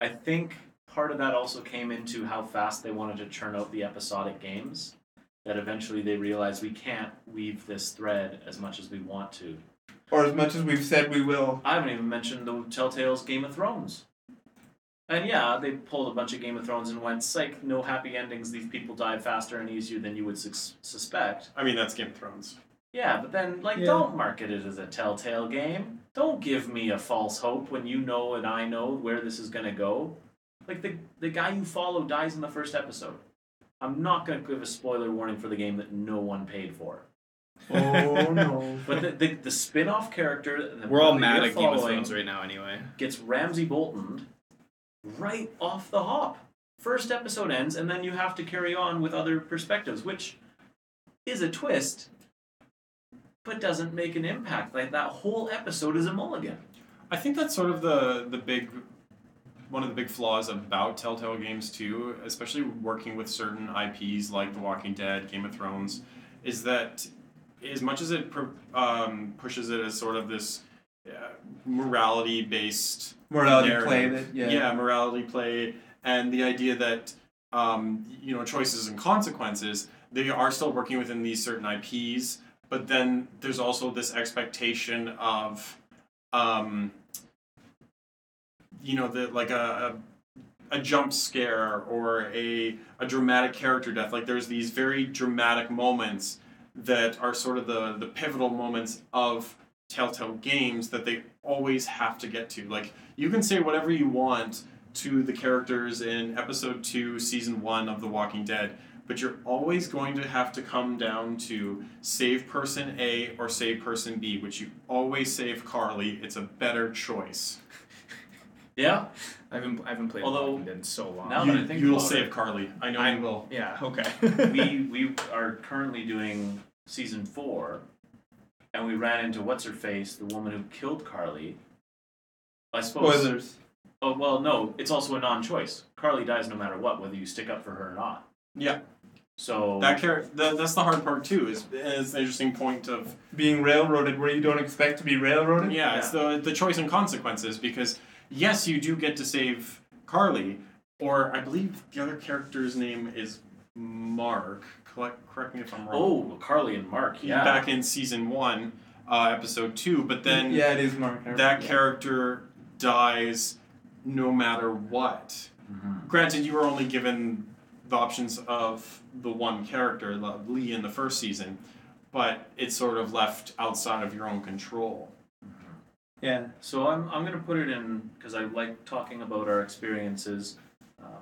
I think part of that also came into how fast they wanted to churn out the episodic games. That eventually they realized we can't weave this thread as much as we want to. Or as much as we've said we will. I haven't even mentioned the Telltale's Game of Thrones. And yeah, they pulled a bunch of Game of Thrones and went, psych, no happy endings, these people die faster and easier than you would sus- suspect. I mean, that's Game of Thrones. Yeah, but then, like, Yeah. don't market it as a Telltale game. Don't give me a false hope when you know and I know where this is gonna go. Like the the guy you follow dies in the first episode. I'm not gonna give a spoiler warning for the game that no one paid for. Oh no. *laughs* But the the, the spin-off character the We're all mad you're at Game of Thrones right now, anyway. Gets Ramsay Bolton right off the hop. First episode ends, and then you have to carry on with other perspectives, which is a twist, but doesn't make an impact. Like that whole episode is a mulligan. I think that's sort of the the big one of the big flaws about Telltale games too, especially working with certain IPs like The Walking Dead, Game of Thrones, is that as much as it um, pushes it as sort of this uh, morality based Morality narrative. play that yeah. yeah morality play and the idea that um, you know choices and consequences they are still working within these certain ips but then there's also this expectation of, um, you know, the like a, a a jump scare or a a dramatic character death. Like there's these very dramatic moments that are sort of the the pivotal moments of Telltale games that they always have to get to. Like you can say whatever you want to the characters in episode 2 season 1 of The Walking Dead, but you're always going to have to come down to save person A or save person B, which you always save Carley. It's a better choice. *laughs* Yeah. I haven't I haven't played Although, Walking Dead in so long. now you, that I think you'll save it- Carley. I know I you will. Yeah. Okay. we *laughs* we are currently doing season four, and we ran into what's her face, the woman who killed Carley. I suppose. Spoilers. Oh well, no, it's also a non-choice. Carley dies no matter what, whether you stick up for her or not. Yeah. So That char- that, that's the hard part too. Is is an interesting point of Being railroaded where you don't expect to be railroaded. yeah, it's the the choice and consequences because yes, you do get to save Carley, or I believe the other character's name is Mark. Correct, correct me if I'm wrong. oh, Carley and Mark, yeah. back in season one, uh, episode two, but then yeah, it is Mark. I that remember. character dies no matter what. Mhm. Granted, you were only given the options of the one character, Lee, in the first season, but it's sort of left outside of your own control. Yeah. So I'm I'm gonna put it in because I like talking about our experiences.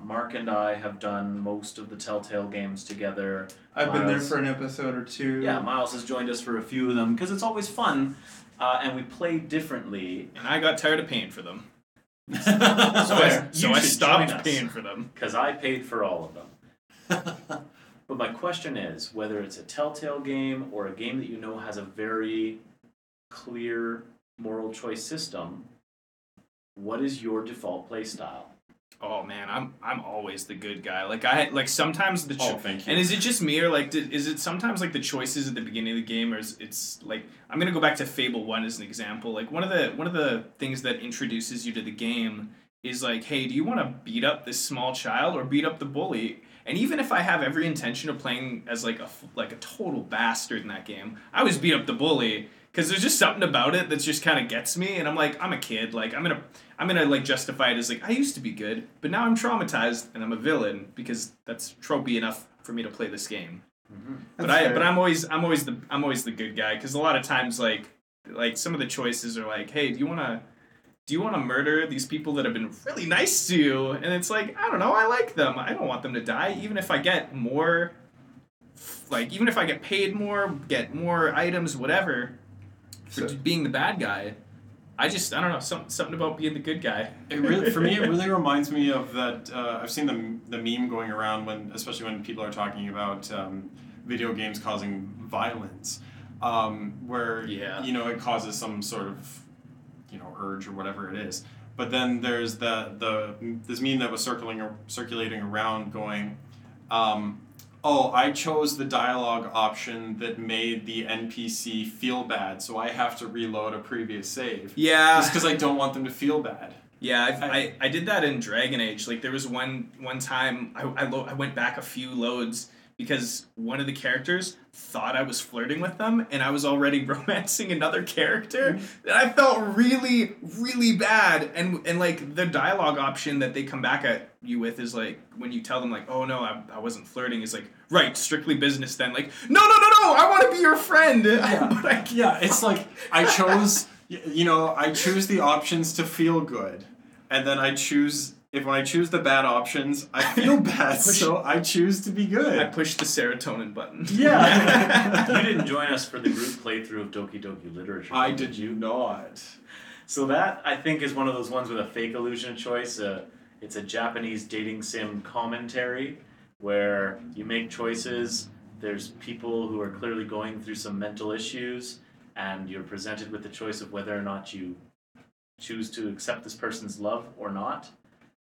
Mark and I have done most of the Telltale games together. I've been there for an episode or two. Yeah, Miles has joined us for a few of them because it's always fun, uh, and we play differently. and I got tired of paying for them. So *laughs* So I, so I stopped paying for them. because I paid for all of them. *laughs* But my question is whether it's a Telltale game or a game that you know has a very clear moral choice system, what is your default play style? Oh man, I'm I'm always the good guy. Like I like sometimes the oh, cho- Oh, thank you. and is it just me or like did, is it sometimes like the choices at the beginning of the game or is it's like I'm gonna go back to Fable One as an example. Like one of the one of the things that introduces you to the game is like, hey, do you want to beat up this small child or beat up the bully? And even if I have every intention of playing as like a like a total bastard in that game, I always beat up the bully because there's just something about it that just kind of gets me. And I'm like, I'm a kid. Like I'm gonna I'm gonna like justify it as like I used to be good, but now I'm traumatized and I'm a villain because that's tropey enough for me to play this game. Mm-hmm. But That's I fair. but I'm always I'm always the I'm always the good guy because a lot of times like like some of the choices are like, hey, do you wanna do you want to murder these people that have been really nice to you? And it's like, I don't know, I like them. I don't want them to die, even if I get more, like, even if I get paid more, get more items, whatever, for So- being the bad guy. I just, I don't know, some, something about being the good guy. It really, for me, it really *laughs* reminds me of that. Uh, I've seen the the meme going around when, especially when people are talking about um, video games causing violence, um, where Yeah. you know it causes some sort of you know urge or whatever it is. But then there's the the this meme that was circling circulating around, going, um, "Oh, I chose the dialogue option that made the NPC feel bad, so I have to reload a previous save." Yeah. Just because I don't want them to feel bad. Yeah, I've, I, I did that in Dragon Age. Like there was one one time I I, lo- I went back a few loads because one of the characters thought I was flirting with them and I was already *laughs* romancing another character. And I felt really really bad. And and like the dialogue option that they come back at you with is like when you tell them like, "Oh no, I, I wasn't flirting." Is like, "Right, strictly business then." Like, "No, no, no, no. I want to be your friend." *laughs* Yeah. I- Yeah, it's like I chose, you know, I choose the options to feel good, and then I choose if when I choose the bad options, I *laughs* feel bad, so I choose to be good. I push the serotonin button. Yeah. *laughs* you didn't join us for the group playthrough of Doki Doki Literature. I did you not. So that I think is one of those ones with a fake illusion choice. Uh, it's a Japanese dating sim commentary where you make choices. There's people who are clearly going through some mental issues, and you're presented with the choice of whether or not you choose to accept this person's love or not.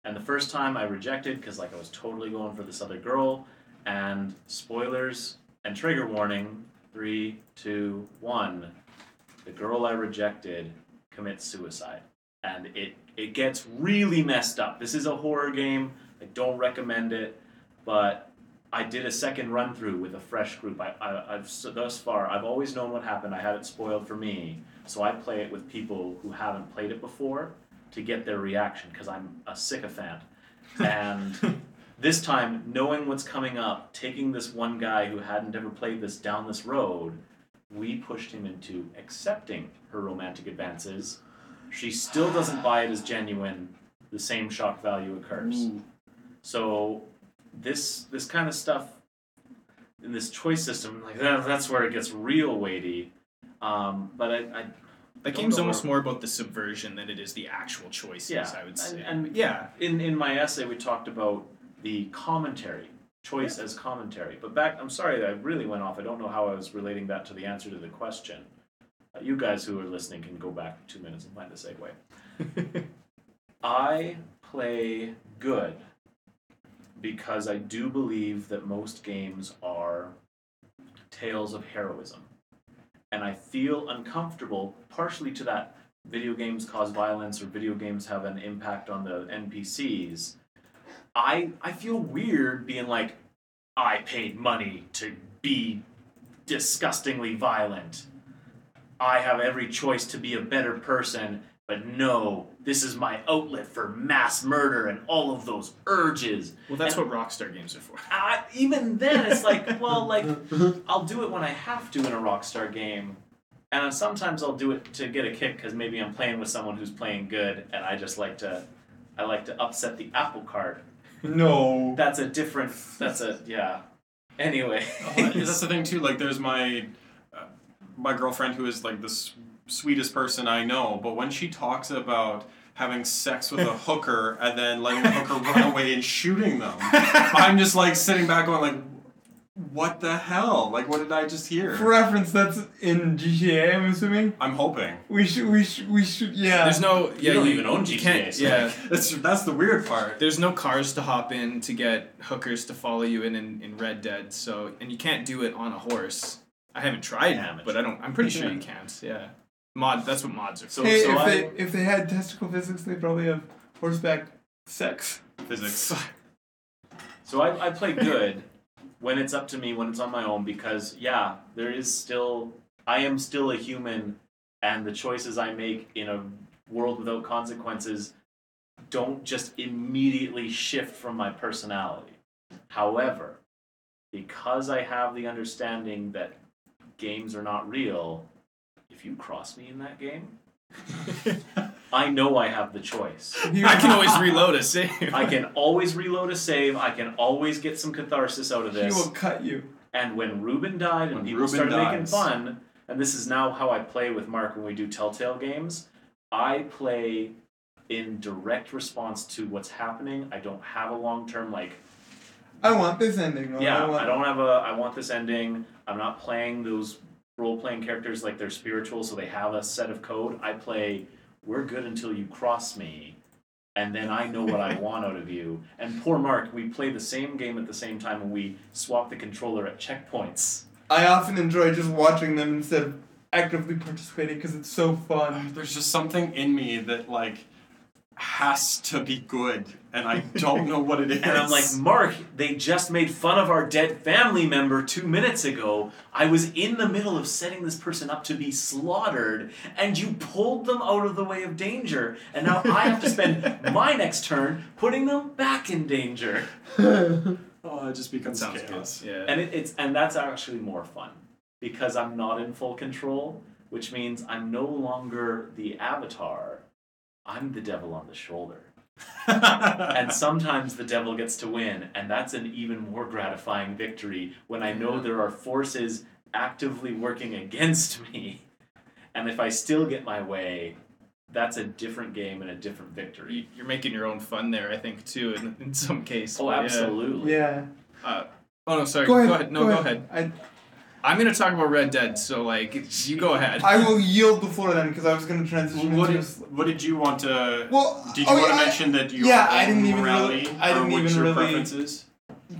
And the first time I rejected because like I was totally going for this other girl, and spoilers and trigger warning. Three, two, one. The girl I rejected commits suicide. And it, it gets really messed up. This is a horror game. I don't recommend it, but I did a second run through with a fresh group. I, I, I've so thus far I've always known what happened. I had it spoiled for me, so I play it with people who haven't played it before to get their reaction because I'm a sycophant. *laughs* And this time, knowing what's coming up, taking this one guy who hadn't ever played this down this road, we pushed him into accepting her romantic advances. She still doesn't buy it as genuine. The same shock value occurs. So this this kind of stuff in this choice system, like that, that's where it gets real weighty. Um, but I, I That game's go almost more about the subversion than it is the actual choices. Yeah, I would say. and, and yeah, in in my essay we talked about the commentary choice as commentary. But back, I'm sorry I really went off. I don't know how I was relating that to the answer to the question. Uh, you guys who are listening can go back two minutes and find the segue. *laughs* I play good because I do believe that most games are tales of heroism. And I feel uncomfortable, partially to that video games cause violence or video games have an impact on the NPCs. I I feel weird being like, I paid money to be disgustingly violent. I have every choice to be a better person, but no, this is my outlet for mass murder and all of those urges. well, that's And- what Rockstar games are for. I, even then, it's like, *laughs* well, like I'll do it when I have to in a Rockstar game, and sometimes I'll do it to get a kick because maybe I'm playing with someone who's playing good, and I just like to, I like to upset the apple cart. No. That's a different. That's a yeah. Anyway, Oh, that's *laughs* the thing too. Like, there's my uh, my girlfriend who is like the s- sweetest person I know, but when she talks about having sex with a hooker and then letting the hooker run away and shooting them, *laughs* I'm just like sitting back going like, what the hell? Like, what did I just hear? For reference, that's in GTA. I'm assuming. I'm hoping. We should. We should. We should. Yeah. There's no yeah you don't even own GTA, can't- so- yeah, *laughs* That's that's the weird part. there's no cars to hop in to get hookers to follow you in, in in Red Dead. So and you can't do it on a horse. I haven't tried, Damn it. but I don't. I'm pretty sure you can't. Yeah, mod. That's what mods are. So- hey, so if I- they if they had testicle physics, they probably have horseback sex. Physics. *laughs* So I, I play good when it's up to me, when it's on my own, because yeah, there is still I am still a human, and the choices I make in a world without consequences don't just immediately shift from my personality. However, because I have the understanding that games are not real, if you cross me in that game, *laughs* I know I have the choice. I can always *laughs* reload a save. I can always reload a save. I can always get some catharsis out of this. He will cut you. And when Ruben died and When people Ruben started making fun, and this is now how I play with Mark when we do Telltale games, I play in direct response to what's happening. I don't have a long term like I want this ending. or yeah, I, want, I don't have a I want this ending. I'm not playing those role playing characters like they're spiritual so they have a set of code. I play we're good until you cross me and then I know what I *laughs* want out of you. And poor Mark, we play the same game at the same time and we swap the controller at checkpoints. I often enjoy just watching them instead of actively participating because it's so fun. There's just something in me that like has to be good, and I don't know what it is. *laughs* And I'm like, Mark, they just made fun of our dead family member two minutes ago. I was in the middle of setting this person up to be slaughtered, and you pulled them out of the way of danger. And now I have to spend *laughs* my next turn putting them back in danger. *laughs* oh, it just becomes Sounds chaos. good. Yeah. And it, it's and that's actually more fun because I'm not in full control, which means I'm no longer the avatar. I'm the devil on the shoulder. *laughs* and sometimes the devil gets to win, and that's an even more gratifying victory when I know there are forces actively working against *laughs* me. And if I still get my way, that's a different game and a different victory. You- You're making your own fun there, I think, too, in, in some cases. Oh, but yeah. absolutely. Yeah. Uh, oh no, sorry. Go ahead. No, go ahead. I, I'm gonna talk about Red Dead, so like, you go ahead. I will yield the floor then because I was going to transition What into. did, a what did you want to? well, Did you oh, want to I- mention that your yeah, I didn't even morality really- I or didn't what even your really- preferences?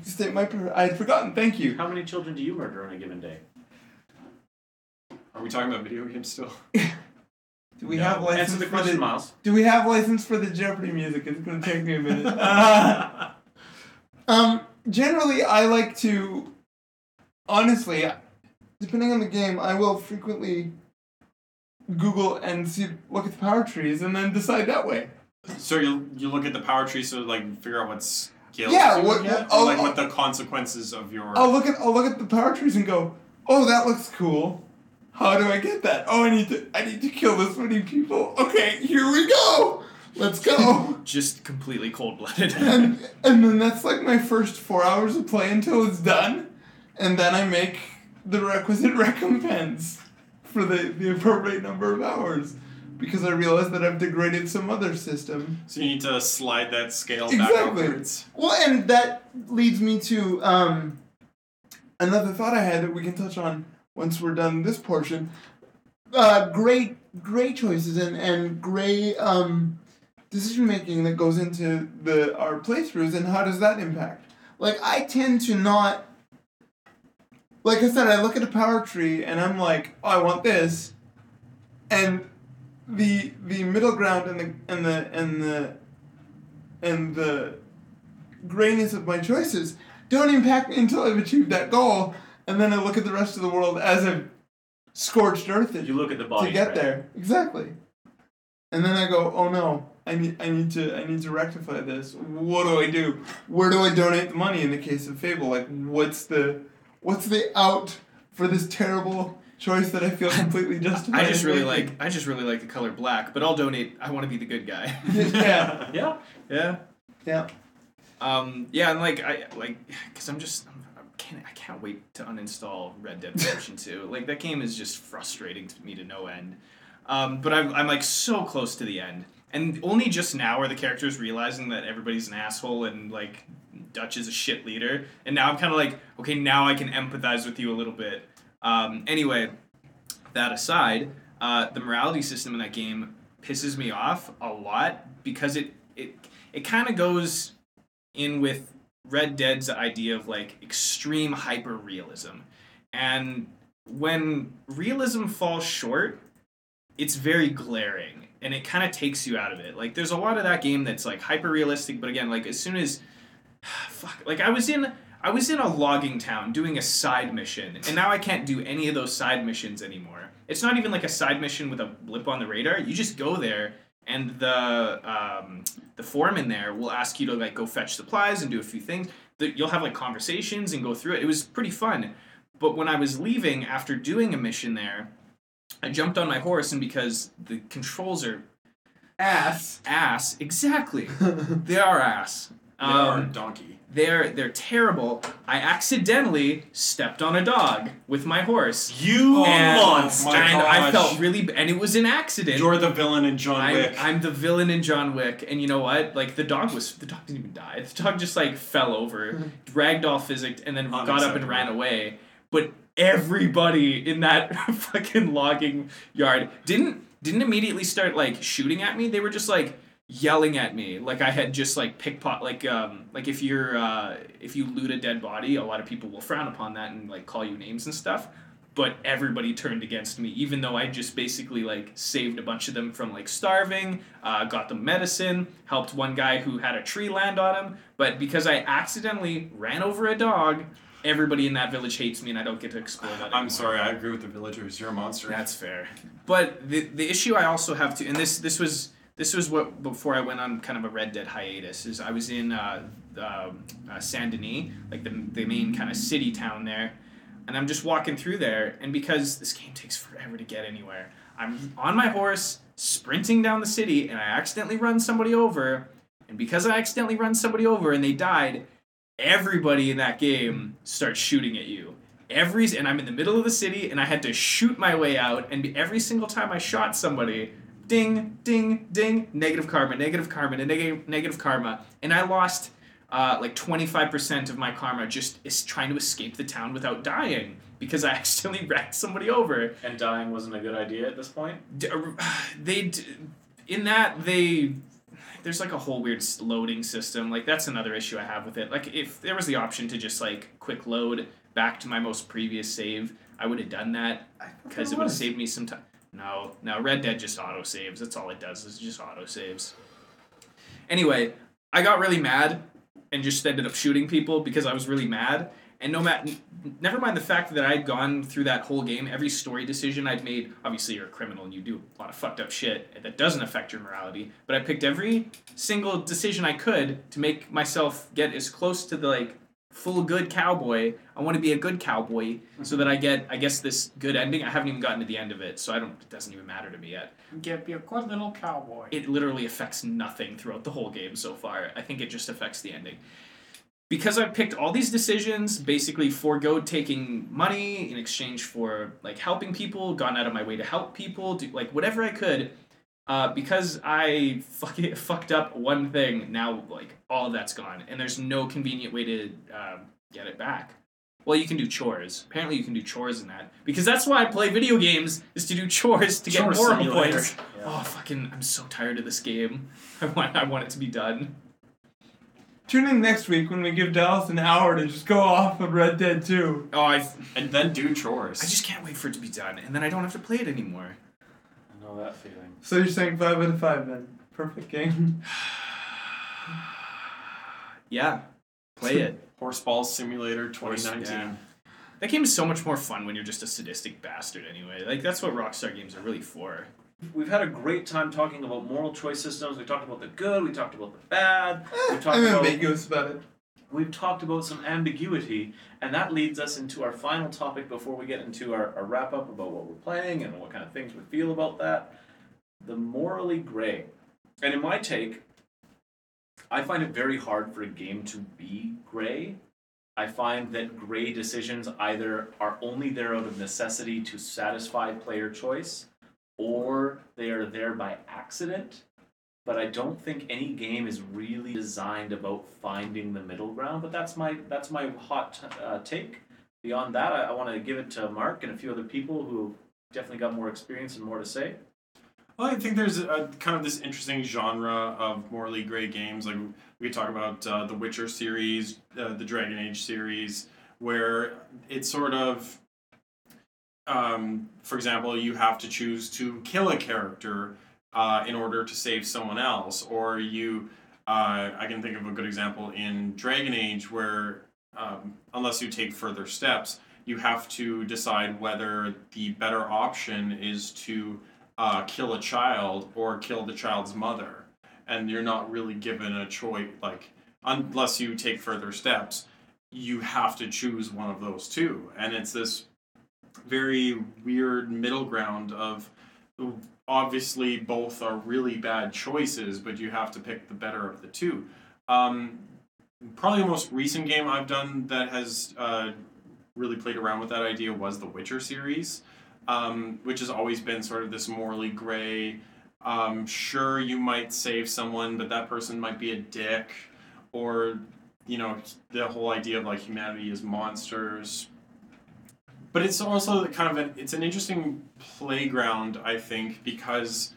State my. pre- I had forgotten. Thank you. How many children do you murder on a given day? Are we talking about video games still? *laughs* Do we have license Answer the for question, the? Miles. Do we have license for the Jeopardy music? It's going to take me a minute. *laughs* um, generally I like to honestly depending on the game I will frequently Google and see look at the power trees and then decide that way. So you you look at the power tree, so like figure out what skills Yeah, you what- get, what- or like oh, what oh. the consequences of your. I'll look at I'll look at the power trees and go, "Oh, that looks cool. How do I get that? Oh, I need to I need to kill this many people. Okay, here we go. Let's go." *laughs* Just completely cold blooded. *laughs* and and then that's like my first 4 hours of play until it's done, and then I make the requisite *laughs* recompense for the the appropriate number of hours because I realize that I've degraded some other system. so you need to slide that scale Exactly. upwards. Well, and that leads me to um, another thought I had that we can touch on once we're done this portion. Uh, great, great choices and and great um, decision making that goes into the our playthroughs, and how does that impact? Like I tend to not. Like I said, I look at a power tree and I'm like, oh, I want this, and the the middle ground and the and the and the and the grayness of my choices don't impact me until I've achieved that goal, and then I look at the rest of the world as I've scorched earth it You look at the body. to get there. Exactly. And then I go, oh no, I need I need to I need to rectify this. What do I do? Where do I donate the money in the case of Fable? Like what's the what's the out for this terrible choice that I feel *laughs* completely justified? I just really making? like I just really like the color black, but I'll donate. I want to be the good guy. *laughs* yeah. Yeah. yeah. Yeah. Um. Yeah, and like I like because I'm just I'm, I can't I can't wait to uninstall Red Dead Redemption *laughs* 2. Like that game is just frustrating to me to no end. Um. But I'm I'm like so close to the end, and only just now are the characters realizing that everybody's an asshole and like Dutch is a shit leader, and now I'm kind of like okay now I can empathize with you a little bit. Um. Anyway, that aside, uh, the morality system in that game pisses me off a lot because it it it kind of goes in with Red Dead's idea of like extreme hyper realism. And when realism falls short, it's very glaring and it kind of takes you out of it. Like there's a lot of that game that's like hyper realistic, but again, like as soon as *sighs* fuck like I was in I was in a logging town doing a side mission, and now I can't do any of those side missions anymore. It's not even like a side mission with a blip on the radar. You just go there, and the um, the foreman there will ask you to like go fetch supplies and do a few things. You'll have like conversations and go through it. It was pretty fun. But when I was leaving after doing a mission there, I jumped on my horse, and because the controls are Ass. ass, exactly, *laughs* they are ass. They are a Um, donkey. they're they're terrible. I accidentally stepped on a dog with my horse. You and, monster. and I felt really, b- and it was an accident. You're the villain in John I'm, Wick. I'm the villain in John Wick, and you know what? Like the dog was, the dog didn't even die. The dog just like fell over, *laughs* ragdoll physicked, and then got up and ran away. But everybody in that *laughs* fucking logging yard. Didn't didn't immediately start like shooting at me. They were just like yelling at me. Like I had just like pickpocket like um like if you're uh if you loot a dead body, a lot of people will frown upon that and like call you names and stuff. But everybody turned against me even though i just basically like saved a bunch of them from like starving uh, got them medicine helped one guy who had a tree land on him. But because i accidentally ran over a dog everybody in that village hates me and i don't get to explore that I'm sorry, I agree with the villagers. You're a monster. That's fair. But the the issue I also have to, and this this was this was what before I went on kind of a Red Dead hiatus. Is I was in uh, um, uh, Saint Denis, like the the main kind of city town there, and I'm just walking through there, and because this game takes forever to get anywhere, I'm on my horse sprinting down the city, and I accidentally run somebody over, and because I accidentally run somebody over and they died, everybody in that game starts shooting at you every and I'm in the middle of the city and I had to shoot my way out and every single time I shot somebody ding ding ding negative karma negative karma and negative negative karma and I lost uh, like 25% of my karma just is trying to escape the town without dying because I *laughs* accidentally ran somebody over And dying wasn't a good idea at this point. D- uh, *sighs* they d- in that they there's like a whole weird loading system like that's another issue i have with it like if there was the option to just like quick load back to my most previous save i would have done that because it would have saved me some time no no red dead just auto saves that's all it does is just auto saves anyway i got really mad and just ended up shooting people because I was really mad. And no matter, never mind the fact that I'd gone through that whole game, every story decision I'd made. Obviously, you're a criminal and you do a lot of fucked up shit that doesn't affect your morality. But I picked every single decision I could to make myself get as close to the like full good cowboy. I want to be a good cowboy so that I get, I guess, this good ending. I haven't even gotten to the end of it, so I don't. It doesn't even matter to me yet. Get be a good little cowboy. It literally affects nothing throughout the whole game so far. I think it just affects the ending. Because I've picked all these decisions, basically forego taking money in exchange for like helping people, gone out of my way to help people, do like whatever I could. Uh, because I fuck it, *laughs* fucked up one thing, now like all that's gone, and there's no convenient way to um, get it back. Well, you can do chores. Apparently, you can do chores in that because that's why I play video games is to do chores to Chore get moral simulator. points. Yeah. Oh fucking! I'm so tired of this game. *laughs* I want I want it to be done. Tune in next week when we give Dallas an hour to just go off of Red Dead 2. Oh, I And then do chores. I just can't wait for it to be done, and then I don't have to play it anymore. I know that feeling. So you're saying 5 out of 5 then? Perfect game. *sighs* Yeah, play it. Horseball Simulator Horse- 2019. yeah. That game is so much more fun when you're just a sadistic bastard anyway. Like that's what Rockstar games are really for. We've had a great time talking about moral choice systems. We talked about the good. We talked about the bad. We *laughs* talked I'm about ambiguous about it. we've talked about some ambiguity, and that leads us into our final topic before we get into our, our wrap up about what we're playing and what kind of things we feel about that. The morally gray. And in my take, I find it very hard for a game to be gray. I find that gray decisions either are only there out of necessity to satisfy player choice, or they are there by accident but I don't think any game is really designed about finding the middle ground. But that's my that's my hot uh, take. Beyond that, I, I want to give it to Mark and a few other people who definitely got more experience and more to say. Well, I think there's a, kind of this interesting genre of morally gray games. Like we talk about uh, the Witcher series, uh, the Dragon Age series, where it's sort of, um, for example, you have to choose to kill a character uh, in order to save someone else, or you. Uh, I can think of a good example in Dragon Age where, um, unless you take further steps, you have to decide whether the better option is to uh, kill a child or kill the child's mother, and you're not really given a choice. Like unless you take further steps, you have to choose one of those two, and it's this very weird middle ground of obviously both are really bad choices, but you have to pick the better of the two. Um, probably the most recent game I've done that has uh, really played around with that idea was the Witcher series um, which has always been sort of this morally gray. Um, sure, you might save someone, but that person might be a dick, or you know the whole idea of like humanity is monsters. But it's also kind of an it's an interesting playground, I think, because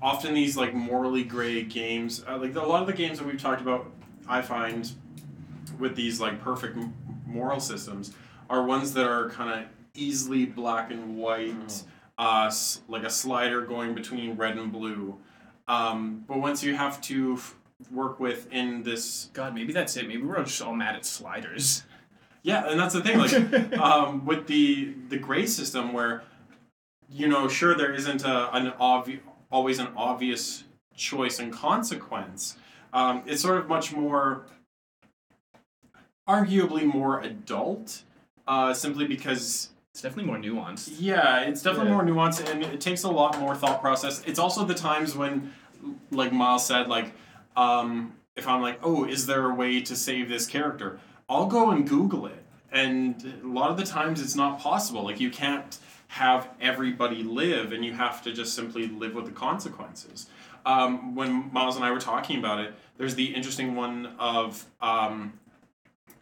often these like morally gray games, uh, like a lot of the games that we've talked about, I find with these like perfect m- moral systems are ones that are kind of easily black and white, uh, like a slider going between red and blue. Um, but once you have to f- work with in this, God, maybe that's it. Maybe we're all just all mad at sliders. Yeah, and that's the thing, like *laughs* um, with the the gray system where, you know, sure there isn't a, an obvi- always an obvious choice and consequence. Um, it's sort of much more, arguably more adult, uh, simply because It's definitely more nuanced. Yeah, it's definitely Yeah. more nuanced and it takes a lot more thought process. It's also the times when, like Miles said, like, um, if I'm like, oh, is there a way to save this character? I'll go and Google it. And a lot of the times it's not possible. Like, you can't have everybody live and you have to just simply live with the consequences. Um, when Miles and I were talking about it, there's the interesting one of, um,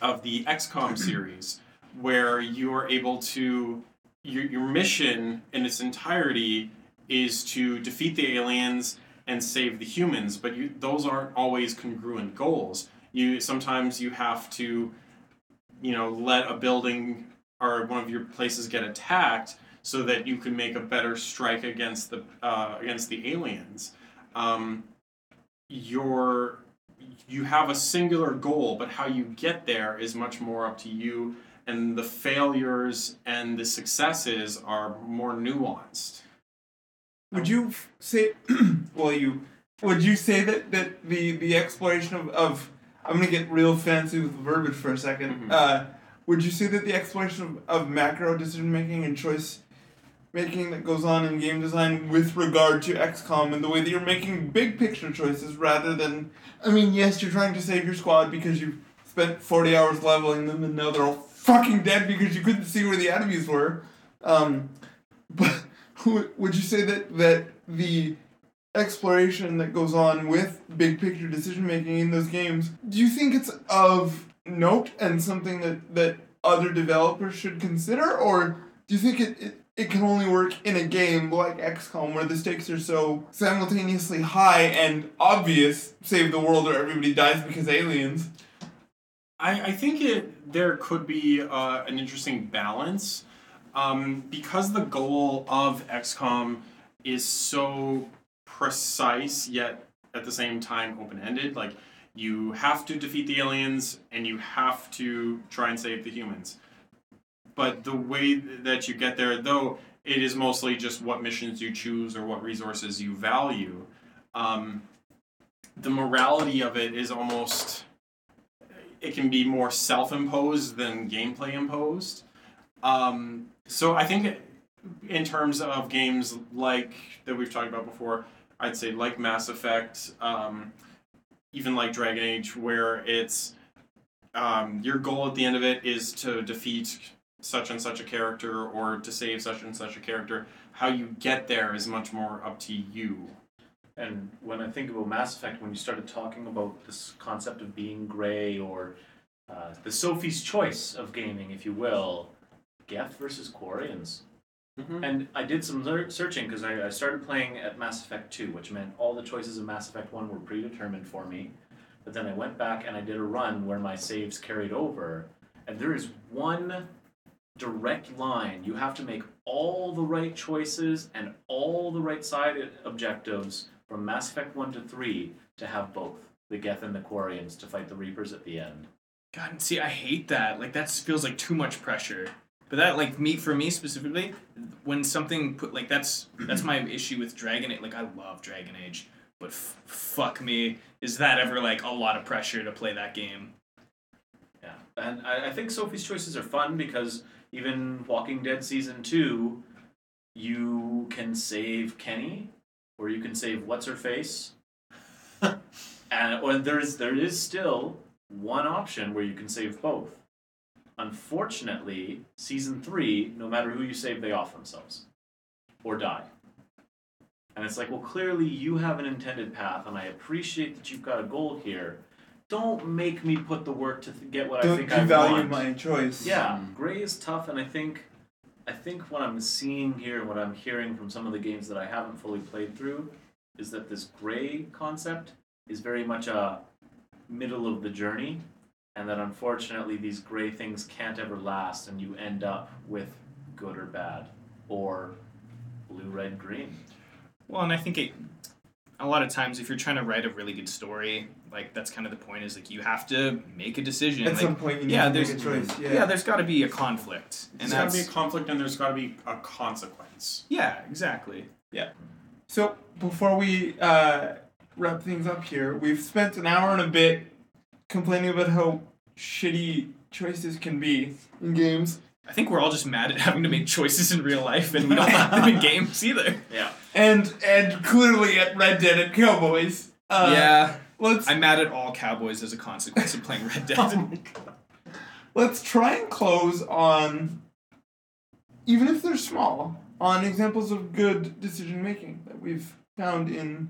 of the XCOM *clears throat* series where you are able to your, your mission in its entirety is to defeat the aliens and save the humans but you those aren't always congruent goals you sometimes you have to you know let a building or one of your places get attacked so that you can make a better strike against the uh, against the aliens um, your you have a singular goal, but how you get there is much more up to you, and the failures and the successes are more nuanced. Would you say, *clears throat* well, you would you say that that the the exploration of, of I'm gonna get real fancy with verbiage for a 2nd Mhm. Uh, would you say that the exploration of, of macro decision making and choice making that goes on in game design with regard to XCOM and the way that you're making big picture choices rather than, I mean, yes, you're trying to save your squad because you've spent 40 hours leveling them and now they're all fucking dead because you couldn't see where the enemies were. Um, *laughs* but would you say that that the exploration that goes on with big picture decision making in those games, do you think it's of note and something that, that other developers should consider, or do you think it, it, it can only work in a game like XCOM where the stakes are so simultaneously high and obvious, save the world or everybody dies because aliens? I, I think it there could be uh, an interesting balance um, because the goal of XCOM is so precise yet at the same time open ended. Like you have to defeat the aliens and you have to try and save the humans. But the way that you get there, though, it is mostly just what missions you choose or what resources you value. Um, the morality of it is almost it can be more self-imposed than gameplay imposed. Um, so I think in terms of games like that we've talked about before, I'd say like Mass Effect, um, even like Dragon Age, where it's um, your goal at the end of it is to defeat such and such a character or to save such and such a character. How you get there is much more up to you. And when I think about Mass Effect, when you started talking about this concept of being gray or uh, the Sophie's choice of gaming, if you will, Geth versus Quarians. Mhm. And I did some lear- searching because I, I started playing at Mass Effect 2, which meant all the choices of Mass Effect 1 were predetermined for me. But then I went back and I did a run where my saves carried over. And there is one direct line. You have to make all the right choices and all the right side objectives from Mass Effect 1 to 3 to have both the Geth and the Quarians to fight the Reapers at the end. God, and see, I hate that. Like that feels like too much pressure. But that, like me, for me specifically, when something put like that's that's my issue with Dragon Age. Like I love Dragon Age, but f- fuck me, is that ever like a lot of pressure to play that game? Yeah, and I, I think Sophie's choices are fun because even Walking Dead season two, you can save Kenny, or you can save what's her face, *laughs* and or there is there is still one option where you can save both. Unfortunately, season three, no matter who you save, they off themselves or die. And it's like, well, clearly you have an intended path, and I appreciate that you've got a goal here. Don't make me put the work to th- get what I Don't think I devalue my choice. Yeah, gray is tough, and I think, I think what I'm seeing here, what I'm hearing from some of the games that I haven't fully played through, is that this gray concept is very much a middle of the journey, and that unfortunately these gray things can't ever last, and you end up with good or bad, or blue, red, green. Well, and I think it, a lot of times if you're trying to write a really good story, like that's kind of the point is like you have to make a decision. At like, some point, you need yeah, to make a there's- choice. yeah. Yeah. there's got to be a conflict, and There's got to be a conflict and there's got to be a consequence. yeah, exactly. Yeah so before we uh, wrap things up here, we've spent an hour and a bit complaining about how shitty choices can be in games, I think we're all just mad at having to make choices in real life, and we don't like them in games either. Yeah. and and clearly at Red Dead and Cowboys. Uh, yeah, Let's I'm mad at all cowboys as a consequence of playing Red *laughs* Oh Dead. let's try and close on, even if they're small, on examples of good decision making that we've found in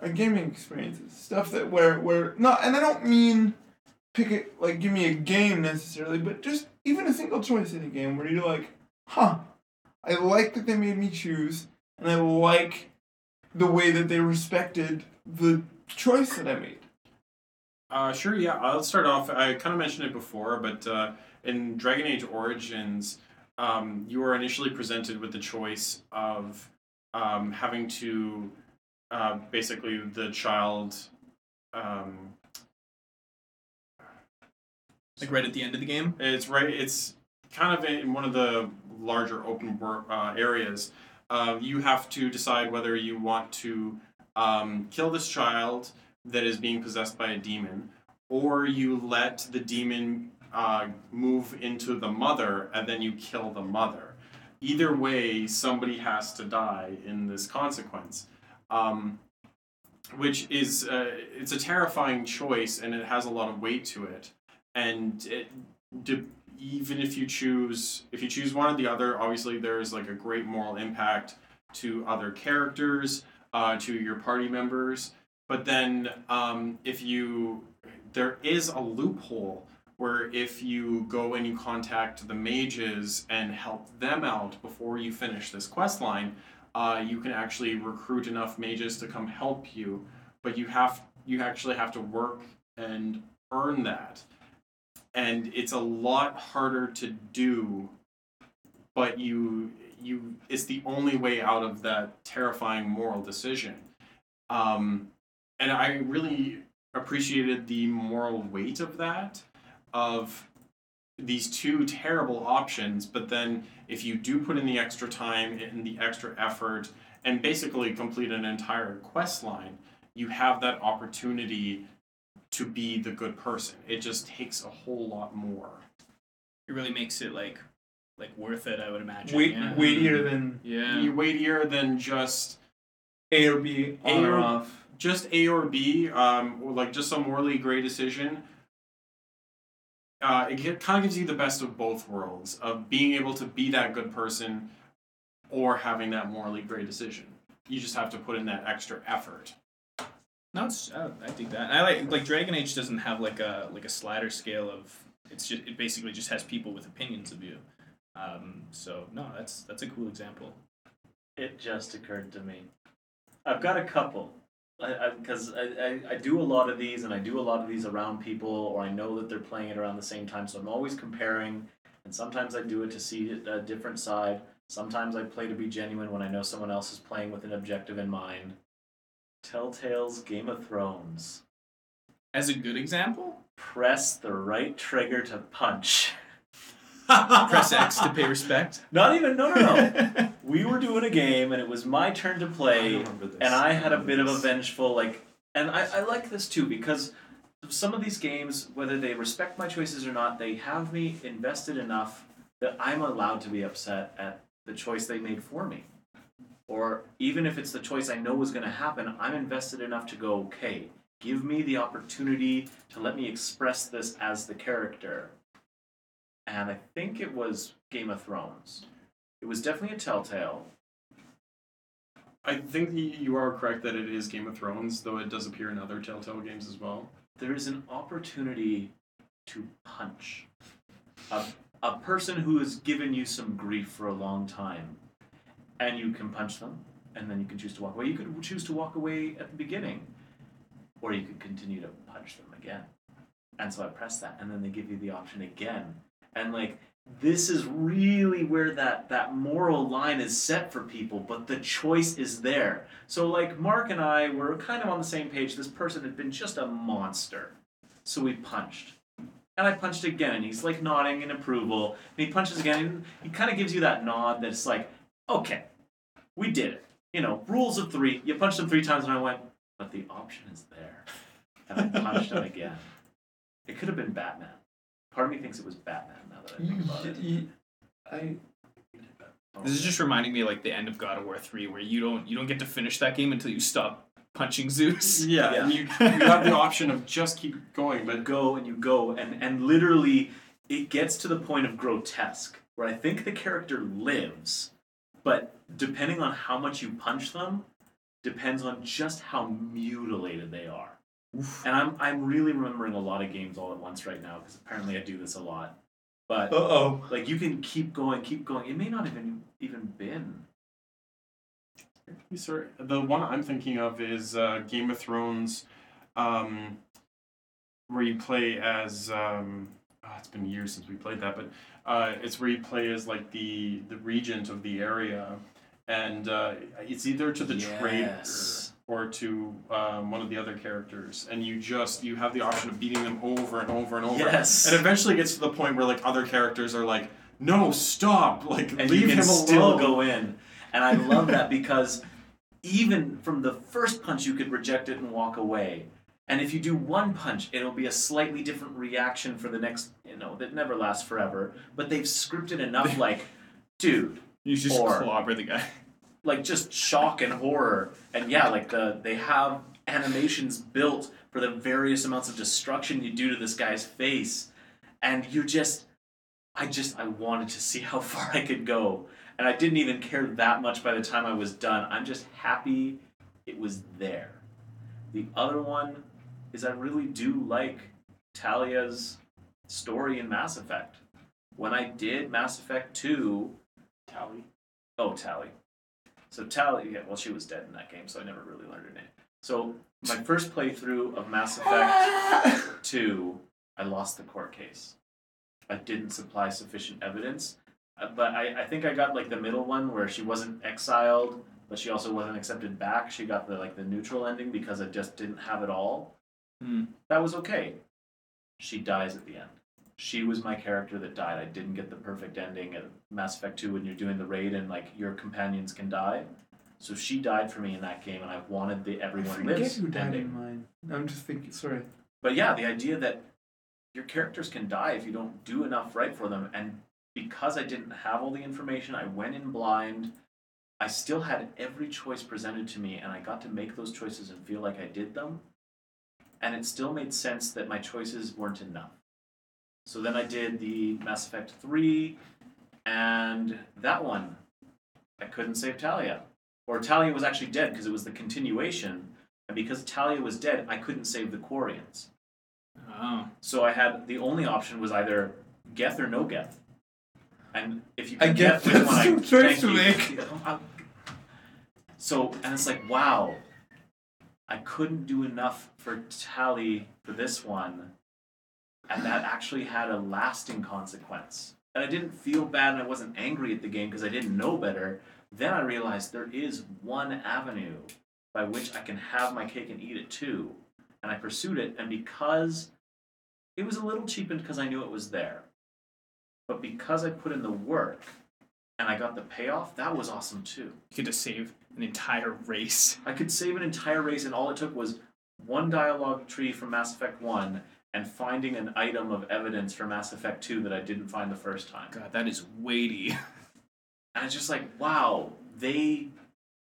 our gaming experiences. Stuff that where where not, and I don't mean pick it like give me a game necessarily, but just even a single choice in a game where you're like, huh, I like that they made me choose, and I like the way that they respected the choice that I made. Uh, sure, yeah. I'll start off. I kind of mentioned it before, but uh, in Dragon Age Origins, um, you were initially presented with the choice of um, having to uh, basically the child um, Like right at the end of the game. It's right. It's kind of in one of the larger open uh, areas. Uh, you have to decide whether you want to um, kill this child that is being possessed by a demon, or you let the demon uh, move into the mother and then you kill the mother. Either way, somebody has to die in this consequence. Um, which is uh, it's a terrifying choice and it has a lot of weight to it. And it, de- even if you choose if you choose one or the other obviously there's like a great moral impact to other characters uh, to your party members. But then um, if you there is a loophole where if you go and you contact the mages and help them out before you finish this quest line uh, you can actually recruit enough mages to come help you but you have you actually have to work and earn that. And it's a lot harder to do but you you it's the only way out of that terrifying moral decision. Um, and i really appreciated the moral weight of that of these two terrible options but then if you do put in the extra time and the extra effort and basically complete an entire quest line you have that opportunity to be the good person. It just takes a whole lot more. It really makes it like like worth it. I would imagine. Wait, yeah. weightier than Yeah. You weightier than just A or B, on A or or- off. just A or B, um, or like just a morally gray decision. Uh, it kind of gives you the best of both worlds of being able to be that good person or having that morally gray decision. You just have to put in that extra effort. No, it's uh, I think that. I like like Dragon Age doesn't have like a like a slider scale of it's just it basically just has people with opinions of you. Um, so no, that's that's a cool example. It just occurred to me. I've got a couple. Because I, I, I, I do a lot of these, and I do a lot of these around people, or I know that they're playing it around the same time, so I'm always comparing. And sometimes I do it to see a different side. Sometimes I play to be genuine when I know someone else is playing with an objective in mind. Telltale's Game of Thrones. As a good example, Press the right trigger to punch. *laughs* press X to pay respect. *laughs* Not even, no, no, no. *laughs* we were doing a game, and it was my turn to play. and I had a bit of a vengeful like, and I, I like this too because some of these games, whether they respect my choices or not, they have me invested enough that I'm allowed to be upset at the choice they made for me. Or even if it's the choice I know is going to happen, I'm invested enough to go, okay, give me the opportunity to let me express this as the character. And I think it was Game of Thrones. It was definitely a Telltale. I think you are correct that it is Game of Thrones, though it does appear in other Telltale games as well. there is an opportunity to punch a, a person who has given you some grief for a long time and you can punch them and then you can choose to walk away you could choose to walk away at the beginning or you could continue to punch them again and so i press that and then they give you the option again and like this is really where that that moral line is set for people but the choice is there. So like mark and i were kind of on the same page. This person had been just a monster. So we punched. And i punched again. And he's like nodding in approval. And he punches again. And he kind of gives you that nod that's like okay we did it. You know rules of three. You punched him three times and i went but the option is there. And i punched him *laughs* again. It could have been batman part of me thinks it was batman now that i think about it Y- y- I This is just reminding me of, like the end of God of War three, where you don't you don't get to finish that game until you stop punching Zeus. *laughs* Yeah, Yeah. and you, you have the option of just keep going, but go and you go and and literally it gets to the point of grotesque where I think the character lives, but depending on how much you punch them, depends on just how mutilated they are. And I'm I'm really remembering a lot of games all at once right now because apparently I do this a lot. But Uh-oh. like you can keep going, keep going. It may not even even been. Sorry, the one I'm thinking of is uh, Game of Thrones, um, where you play as. Um, oh, it's been years since we played that, but uh, it's where you play as like the the regent of the area, and uh, it's either to the traitor. Yes. Or to um, one of the other characters, and you just you have the option of beating them over and over and over. Yes. And eventually it gets to the point where like other characters are like, no, stop, *laughs* like and leave you can him still go in. And I love that because even from the first punch, you could reject it and walk away. And if you do one punch, it'll be a slightly different reaction for the next, you know, that never lasts forever. But they've scripted enough, *laughs* like, dude, You just Or- clobber the guy. Like just shock and horror. And yeah, like the they have animations built for the various amounts of destruction you do to this guy's face. And you just I just I wanted to see how *laughs* far I could go. And I didn't even care that much by the time I was done. I'm just happy it was there. The other one is I really do like Talia's story in Mass Effect. When I did Mass Effect 2, Tali. Oh, Tali. So Tali, yeah, well, she was dead in that game, so I never really learned her name. So my first playthrough of Mass Effect *laughs* 2, I lost the court case. I didn't supply sufficient evidence, uh, but I, I think I got like the middle one where she wasn't exiled, but she also wasn't accepted back. She got the like the neutral ending because I just didn't have it all. Hmm. That was okay. She dies at the end. She was my character that died. I didn't get the perfect ending at Mass Effect 2 when you're doing the raid and like your companions can die. So she died for me in that game and I wanted the I everyone forget lives who died ending. in mine. I'm just thinking. Sorry. But yeah, the idea that your characters can die if you don't do enough right for them, and because I didn't have all the information, I went in blind. I still had every choice presented to me, and I got to make those choices and feel like I did them. And it still made sense that my choices weren't enough. So then I did the Mass Effect 3, and that one, I couldn't save Talia. Or Talia was actually dead because it was the continuation, and because Talia was dead, I couldn't save the Quarians. Oh. So I had the only option was either Geth or no Geth. And if you I can guess Geth which one, *laughs* I choice to make. So and it's like wow, I couldn't do enough for Tali for this one, and that actually had a lasting consequence. And I didn't feel bad, and I wasn't angry at the game because I didn't know better. Then I realized there is one avenue by which I can have my cake and eat it too, and I pursued it. And because it was a little cheapened because I knew it was there, but because I put in the work and I got the payoff, that was awesome too. You could to save an entire race. I could save an entire race, and all it took was one dialogue tree from Mass Effect 1 and finding an item of evidence for Mass Effect 2 that I didn't find the first time. God, that is weighty. *laughs* And it's just like, wow, they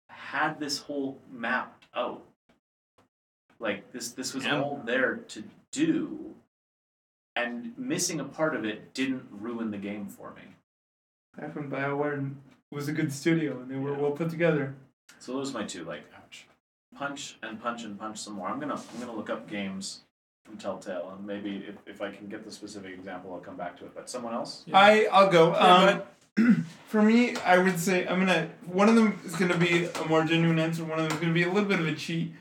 had this whole mapped out. Like this this was Yeah. all there to do. And missing a part of it didn't ruin the game for me. Back when BioWare was a good studio and they were Yeah. well put together. So those are my two, like punch and punch and punch some more. I'm gonna I'm gonna look up games from Telltale and maybe if, if I can get the specific example I'll come back to it. But someone else? Yeah. I I'll go. Yeah, um, *clears throat* for me, I would say I'm gonna. One of them is gonna be a more genuine answer. One of them is gonna be a little bit of a cheat,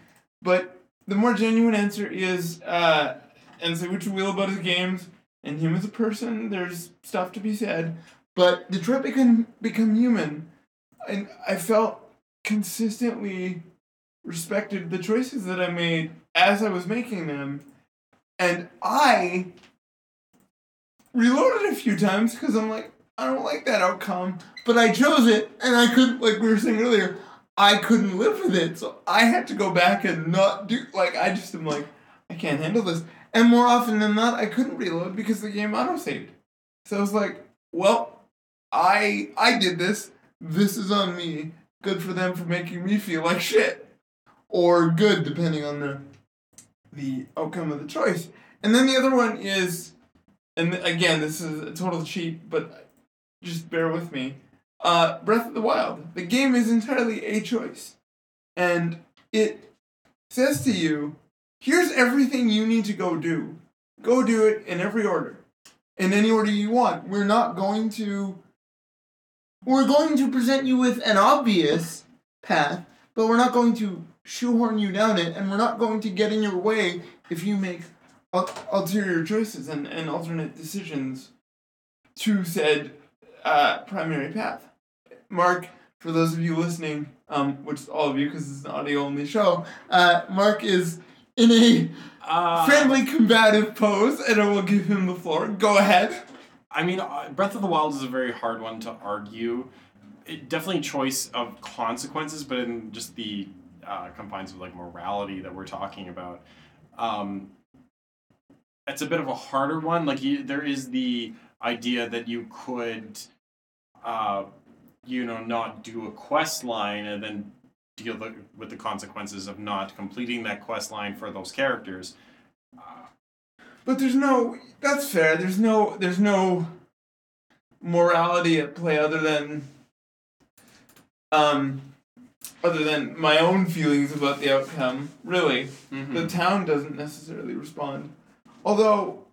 but the more genuine answer is uh, and say what you will about his games and him as a person. There's stuff to be said, but Detroit become become human, and I felt consistently respected the choices that I made as I was making them, and I reloaded a few times because I'm like, I don't like that outcome, but I chose it, and I couldn't, like we were saying earlier, I couldn't live with it, so I had to go back and not do, like, I just am like, I can't handle this. And more often than not, I couldn't reload because the game auto-saved. So I was like, well, I I did this. This is on me. Good for them for making me feel like shit. Or good, depending on the the outcome of the choice. And then the other one is and again, this is a total cheat, but just bear with me. Uh, Breath of the Wild. The game is entirely a choice, and it says to you, "Here's everything you need to go do. Go do it in every order, in any order you want. We're not going to. We're going to present you with an obvious path, but we're not going to shoehorn you down it, and we're not going to get in your way if you make ul- ulterior choices and, and alternate decisions to said uh, primary path. Mark, for those of you listening, um, which is all of you because it's an audio only show, uh, Mark is in a Uh, friendly combative pose, and I will give him the floor. Go ahead. I mean, uh, Breath of the Wild is a very hard one to argue. It definitely choice of consequences, but in just the uh, confines of like morality that we're talking about, um, it's a bit of a harder one. Like you, there is the idea that you could, uh, you know, not do a quest line and then deal the, with the consequences of not completing that quest line for those characters. But there's no. That's fair. There's no. There's no morality at play other than. Um, other than my own feelings about the outcome. Really, mm-hmm. the town doesn't necessarily respond. Although.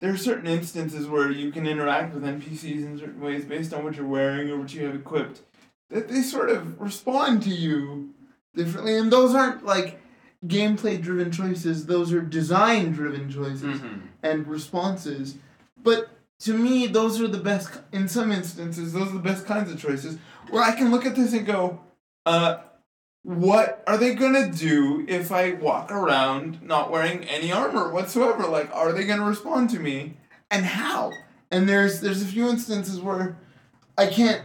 There are certain instances where you can interact with NPCs in certain ways based on what you're wearing or what you have equipped. That they sort of respond to you differently, and those aren't like gameplay driven choices, those are design driven choices mm-hmm. and responses. But to me, those are the best, in some instances, those are the best kinds of choices where I can look at this and go, uh, what are they gonna do if I walk around not wearing any armor whatsoever? Like, are they gonna respond to me? And how? And there's there's a few instances where I can't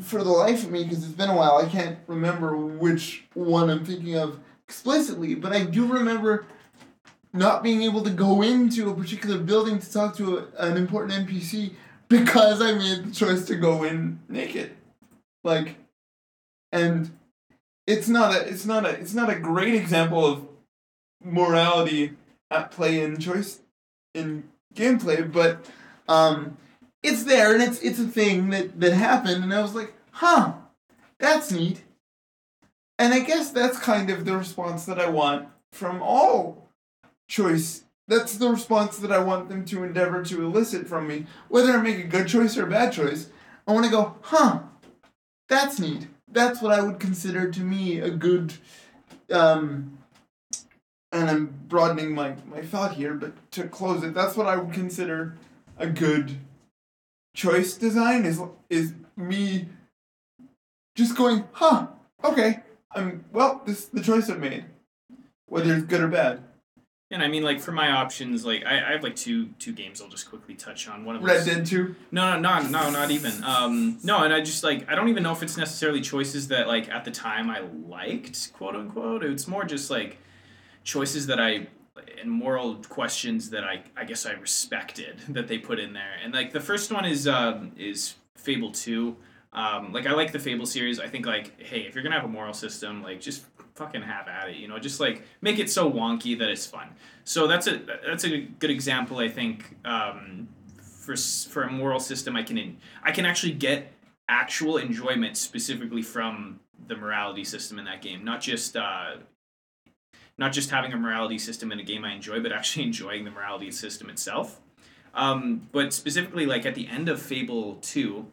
for the life of me, because it's been a while, I can't remember which one I'm thinking of explicitly, but I do remember not being able to go into a particular building to talk to a, an important NPC because I made the choice to go in naked. Like, and it's not a it's not a it's not a great example of morality at play in choice in gameplay, but um, it's there and it's it's a thing that that happened, and I was like, huh, that's neat. And I guess that's kind of the response that I want from all choice. That's the response that I want them to endeavor to elicit from me. Whether I make a good choice or a bad choice, I want to go, huh, that's neat. That's what I would consider to me a good, um, and I'm broadening my, my thought here, but to close it, that's what I would consider a good choice design is is me just going, huh, okay, I'm well, this is the choice I've made. Whether it's good or bad. And I mean, like for my options, like I, I have like two two games. I'll just quickly touch on one of Red. Dead 2. No, no, no, no, not even. Um, no, and I just like I don't even know if it's necessarily choices that like at the time I liked, quote unquote. It's more just like choices that I and moral questions that I I guess I respected *laughs* that they put in there. And like the first one is um is Fable two. Um, like I like the Fable series. I think like hey, if you're gonna have a moral system, like just fucking have at it. You know, just like make it so wonky that it's fun. So that's a that's a good example. I think um, for for a moral system, I can I can actually get actual enjoyment specifically from the morality system in that game, not just uh, not just having a morality system in a game I enjoy, but actually *laughs* enjoying the morality system itself. Um, but specifically, like at the end of Fable Two,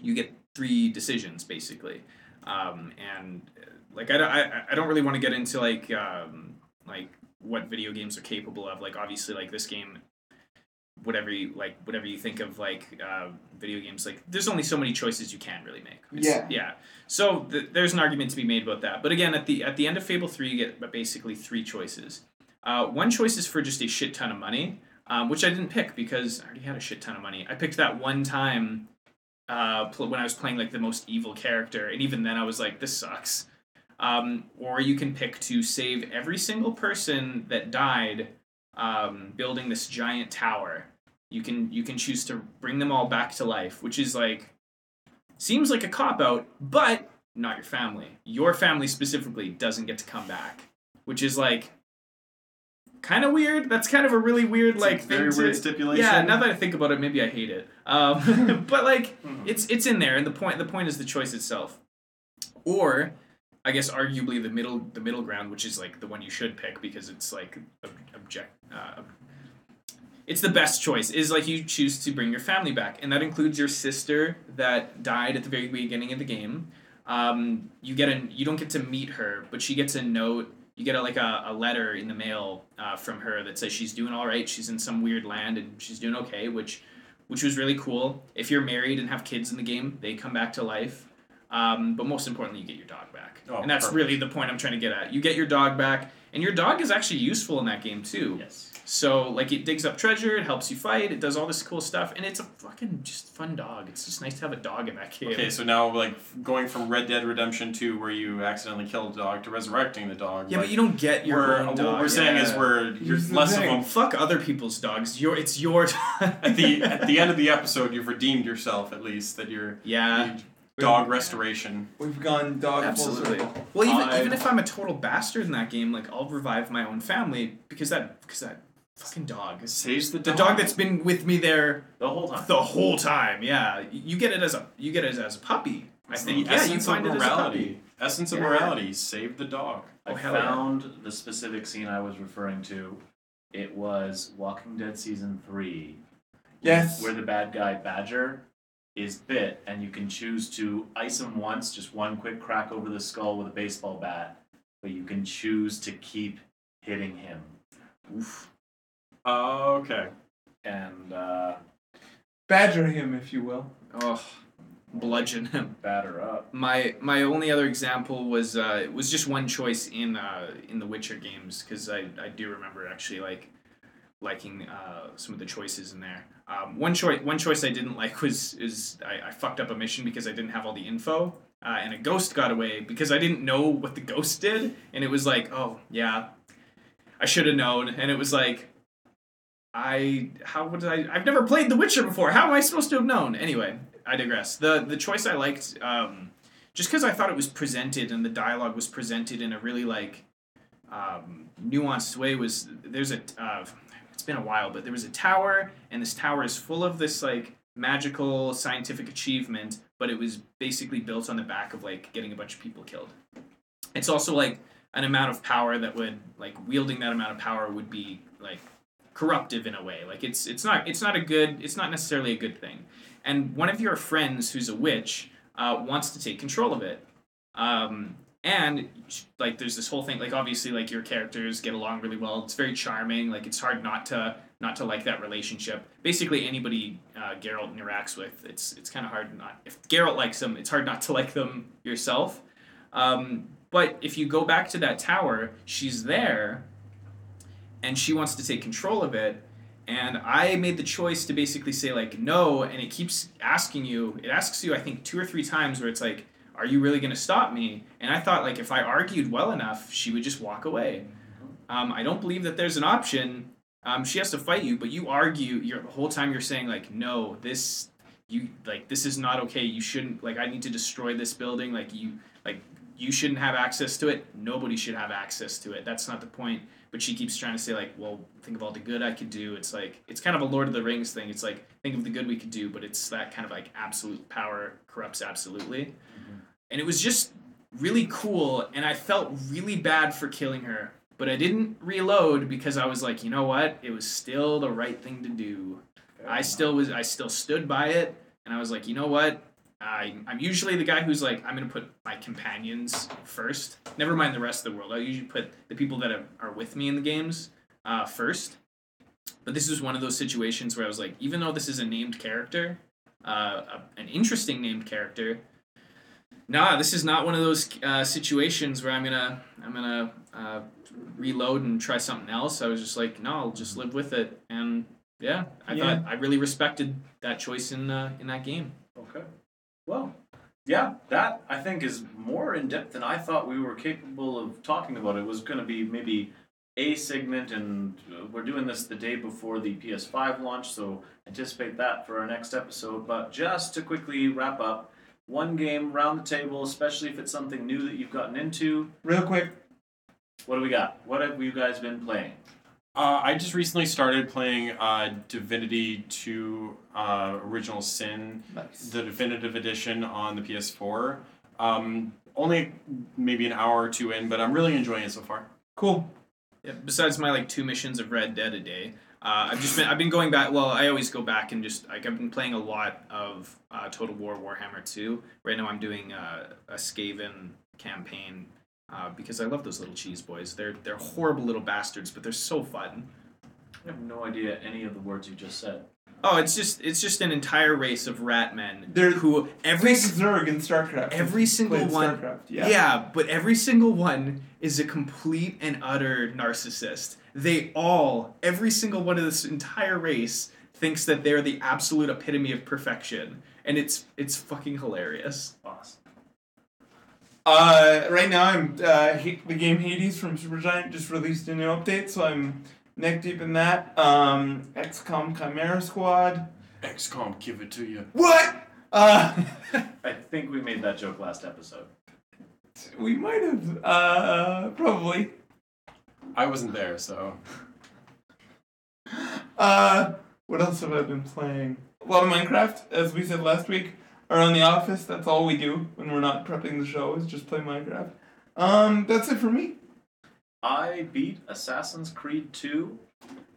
you get three decisions basically, um, and like I don't I, I don't really want to get into like um, like what video games are capable of. Like obviously, like this game whatever you like whatever you think of like uh, video games like there's only so many choices you can really make. It's- Yeah. yeah. So th- there's an argument to be made about that. But again at the at the end of fable 3 you get basically three choices. Uh, one choice is for just a shit ton of money um, which i didn't pick because i already had a shit ton of money. I picked that one time uh, pl- when i was playing like the most evil character and even then i was like this sucks um, or you can pick to save every single person that died um, building this giant tower. You can you can choose to bring them all back to life, which is like seems like a cop out, but not your family. Your family specifically doesn't get to come back, which is like kind of weird. That's kind of a really weird It's like very thing weird to, stipulation. Yeah, now that I think about it, maybe I hate it. Um, *laughs* but like Hmm. it's it's in there, and the point the point is the choice itself. Or I guess arguably the middle the middle ground, which is like the one you should pick because it's like ob- object. Uh, it's the best choice. Is like you choose to bring your family back, and that includes your sister that died at the very beginning of the game. Um, you get a you don't get to meet her, but she gets a note. You get a, like a, a letter in the mail uh, from her that says she's doing all right. She's in some weird land and she's doing okay, which which was really cool. If you're married and have kids in the game, they come back to life. Um, but most importantly, you get your dog back, Oh, and that's perfect. really the point I'm trying to get at. You get your dog back, and your dog is actually useful in that game too. Yes. So like it digs up treasure, it helps you fight, it does all this cool stuff, and it's a fucking just fun dog. It's just nice to have a dog in that game. Okay, so now like going from Red Dead Redemption 2 where you accidentally kill a dog to resurrecting the dog. yeah, like, but you don't get your we're, what dog. we're saying is we're you're Here's the less of them. fuck other people's dogs. Your it's your dog. At the *laughs* at the end of the episode, you've redeemed yourself at least that you're yeah, you- dog restoration. We've gone dog absolutely. full circle. Well, even I- even if I'm a total bastard in that game, like I'll revive my own family because that because that fucking dog is Saves the dog. the dog. dog that's been with me there The whole time. the whole time. Yeah, you get it as a you get it as a puppy. I It's think the yeah, essence you find of it as a morality. puppy. Essence of Yeah. morality. Save the dog. Oh, I Oh, hell yeah. found the specific scene I was referring to. It was Walking Dead season three. Yes. Where the bad guy Badger is bit, and you can choose to ice him once, just one quick crack over the skull with a baseball bat, but you can choose to keep hitting him. Oof. Okay. And uh, Badger him, if you will. Oh, bludgeon him. batter up. My my only other example was uh, it was just one choice in uh, in the Witcher games because I, I do remember actually like liking uh, some of the choices in there. Um, one choice one choice I didn't like was is I, I fucked up a mission because I didn't have all the info uh, and a ghost got away because I didn't know what the ghost did and it was like oh yeah I should have known and it was like I how would I I've never played The Witcher before how am I supposed to have known anyway I digress the the choice I liked um, just because I thought it was presented and the dialogue was presented in a really like um, nuanced way was there's a uh, it's been a while but there was a tower and this tower is full of this like magical scientific achievement but it was basically built on the back of like getting a bunch of people killed. It's also like an amount of power that would like wielding that amount of power would be like corruptive in a way. Like it's it's not it's not a good it's not necessarily a good thing. And one of your friends who's a witch uh, wants to take control of it. Um, and like there's this whole thing like obviously like your characters get along really well. It's very charming. Like it's hard not to not to like that relationship. Basically anybody uh, Geralt interacts with it's it's kind of hard not if Geralt likes them it's hard not to *laughs* like them yourself. Um, but if you go back to that tower she's there and she wants to take control of it. And i made the choice to basically say like no and it keeps asking you it asks you i think two or three times where it's like are you really going to stop me? And i thought like if i argued well enough she would just walk away. Um, i don't believe that there's an option. Um, she has to fight you but you argue you're, the whole time you're saying like no this you like this is not okay. You shouldn't like i need to destroy this building. Like you like you shouldn't have access to it. Nobody should have access to it. That's not the point. But she keeps trying to say like well think of all the good i could do. It's like it's kind of a lord of the rings thing. It's like think of the good we could do but it's that kind of like absolute power corrupts absolutely and it was just really cool and i felt really bad for killing her but i didn't reload because i was like you know what it was still the right thing to do i still was i still stood by it and i was like you know what I, I'm usually the guy who's like, I'm going to put my companions first. Never mind the rest of the world. I usually put the people that are, are with me in the games uh, first. But this was one of those situations where I was like, even though this is a named character, uh, a, an interesting named character, nah, this is not one of those uh, situations where I'm gonna I'm gonna uh, reload and try something else. I was just like, no, I'll just live with it, and yeah, I Yeah. thought I really respected that choice in uh, in that game. Okay. Well, yeah, that I think is more in depth than I thought we were capable of talking about. It was going to be maybe a segment, and uh, we're doing this the day before the PS5 launch, so anticipate that for our next episode. But just to quickly wrap up, one game round the table, especially if it's something new that you've gotten into. Real quick, What do we got? What have you guys been playing? Uh, I just recently started playing uh, Divinity 2 uh, Original Sin, nice. the definitive edition on the PS4. Um, only maybe an hour or two in, but I'm really enjoying it so far. Cool. Yeah, besides my like two missions of Red Dead a day, uh, I've just been I've been going back. Well, I always go back and just like I've been playing a lot of uh, Total War Warhammer 2. Right now, I'm doing uh, a Skaven campaign uh, because I love those little cheese boys. They're they're horrible little bastards, but they're so fun. I have no idea any of the words you just said. Oh, it's just it's just an entire race of rat men They're- who every Zerg in StarCraft. every single one StarCraft, yeah. yeah. but every single one is a complete and utter narcissist they all every single one of this entire race thinks that they're the absolute epitome of perfection and it's it's fucking hilarious Boss. Uh, right now I'm uh, the game Hades from Supergiant just released a new update, so I'm neck deep in that. Um, XCOM Chimera Squad. XCOM, give it to you. What? Uh, *laughs* I think we made that joke last episode. we might have uh probably. I wasn't there, so Uh, what else have I been playing? A lot of Minecraft, as we said last week. Around the office, that's all we do when we're not prepping the show is just play Minecraft. Um, that's it for me. I beat Assassin's Creed 2,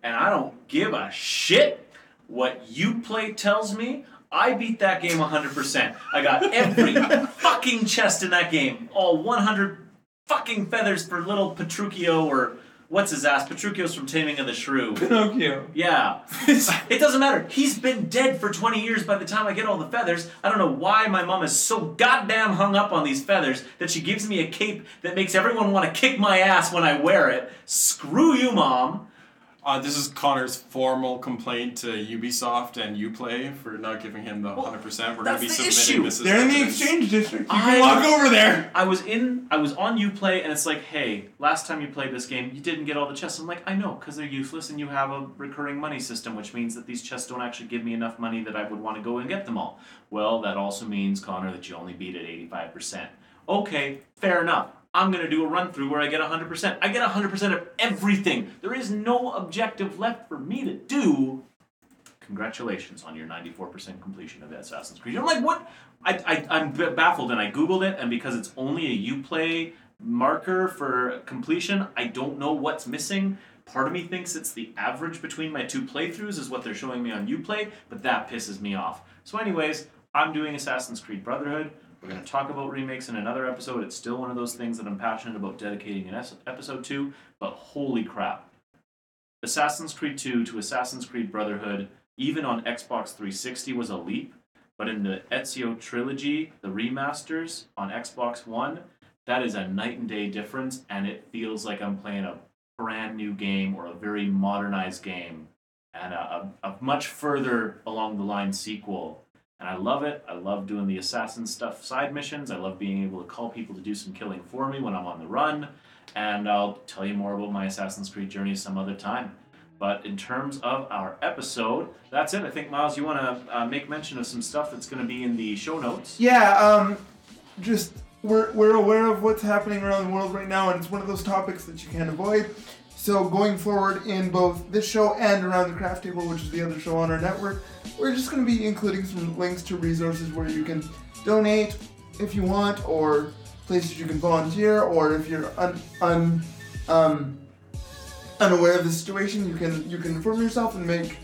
and I don't give a shit what you play tells me. I beat that game 100%. I got every *laughs* fucking chest in that game. All 100 fucking feathers for little Petruchio or what's his ass? Petruchio's from Taming of the Shrew. Pinocchio. Yeah. *laughs* it doesn't matter. He's been dead for 20 years by the time I get all the feathers. I don't know why my mom is so goddamn hung up on these feathers that she gives me a cape that makes everyone want to kick my ass when I wear it. Screw you, mom. Uh, this is Connor's formal complaint to Ubisoft and Uplay for not giving him the 100%. We're going to that's be the submitting issue. this as They're in the exchange district. You I- can walk over there. I was in, I was on Uplay, and it's like, hey, last time you played this game, you didn't get all the chests. I'm like, I know, because they're useless, and you have a recurring money system, which means that these chests don't actually give me enough money that I would want to go and get them all. Well, that also means, Connor, that you only beat at 85%. Okay, fair enough. I'm going to do a run through where I get 100%. I get 100% of everything. There is no objective left for me to do. Congratulations on your 94% completion of Assassin's Creed. I'm like, what? I, I, I'm baffled, and I Googled it, and because it's only a Uplay marker for completion, I don't know what's missing. Part of me thinks it's the average between my two playthroughs, is what they're showing me on Uplay, but that pisses me off. So, anyways, I'm doing Assassin's Creed Brotherhood. We're going to talk about remakes in another episode. It's still one of those things that I'm passionate about dedicating an episode to, but holy crap. Assassin's Creed 2 to Assassin's Creed Brotherhood, even on Xbox 360, was a leap. But in the Ezio trilogy, the remasters on Xbox One, that is a night and day difference, and it feels like I'm playing a brand new game or a very modernized game and a, a, a much further along the line sequel. And I love it. I love doing the assassin stuff side missions. I love being able to call people to do some killing for me when I'm on the run. And I'll tell you more about my Assassin's Creed journey some other time. But in terms of our episode, that's it. I think Miles, you want to uh, make mention of some stuff that's going to be in the show notes. Yeah, um, just we're we're aware of what's happening around the world right now, and it's one of those topics that you can't avoid. So going forward in both this show and around the craft table, which is the other show on our network, we're just going to be including some links to resources where you can donate if you want, or places you can volunteer, or if you're un, un um, unaware of the situation, you can you can inform yourself and make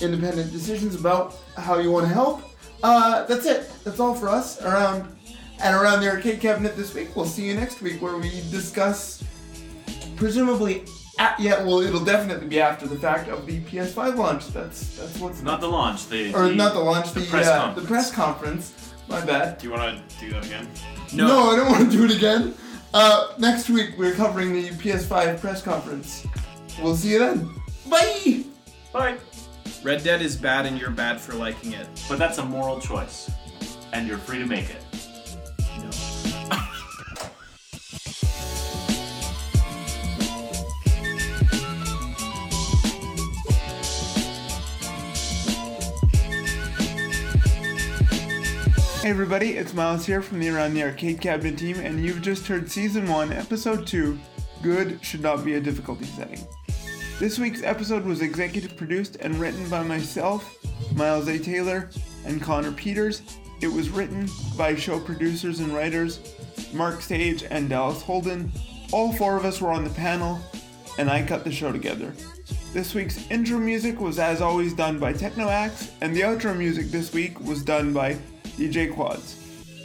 independent decisions about how you want to help. Uh, that's it. That's all for us around and around the arcade cabinet this week. We'll see you next week where we discuss presumably at, yeah well it'll definitely be after the fact of the PS5 launch. That's that's what's Not the launch, the or the- not the launch the the press uh, the conference. press conference. My bad. Do you want to do that again? No, I don't want to do it again. Uh, next week we're covering the PS5 press conference. We'll see you then. Bye. Bye. red dead is bad and you're bad for liking it But that's a moral choice, and you're free to make it. Hey everybody, it's Miles here from the Around the Arcade Cabinet team, and you've just heard Season 1, Episode 2 Good Should Not Be a Difficulty Setting. This week's episode was executive produced and written by myself, Miles A. Taylor, and Connor Peters. It was written by show producers and writers Mark Sage and Dallas Holden. All four of us were on the panel, and I cut the show together. This week's intro music was as always done by TechnoAxe, and the outro music this week was done by DJ Quads.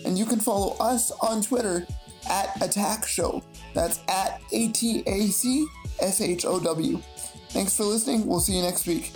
And you can follow us on Twitter at Attack Show. That's at A T A C S H O W. Thanks for listening. We'll see you next week.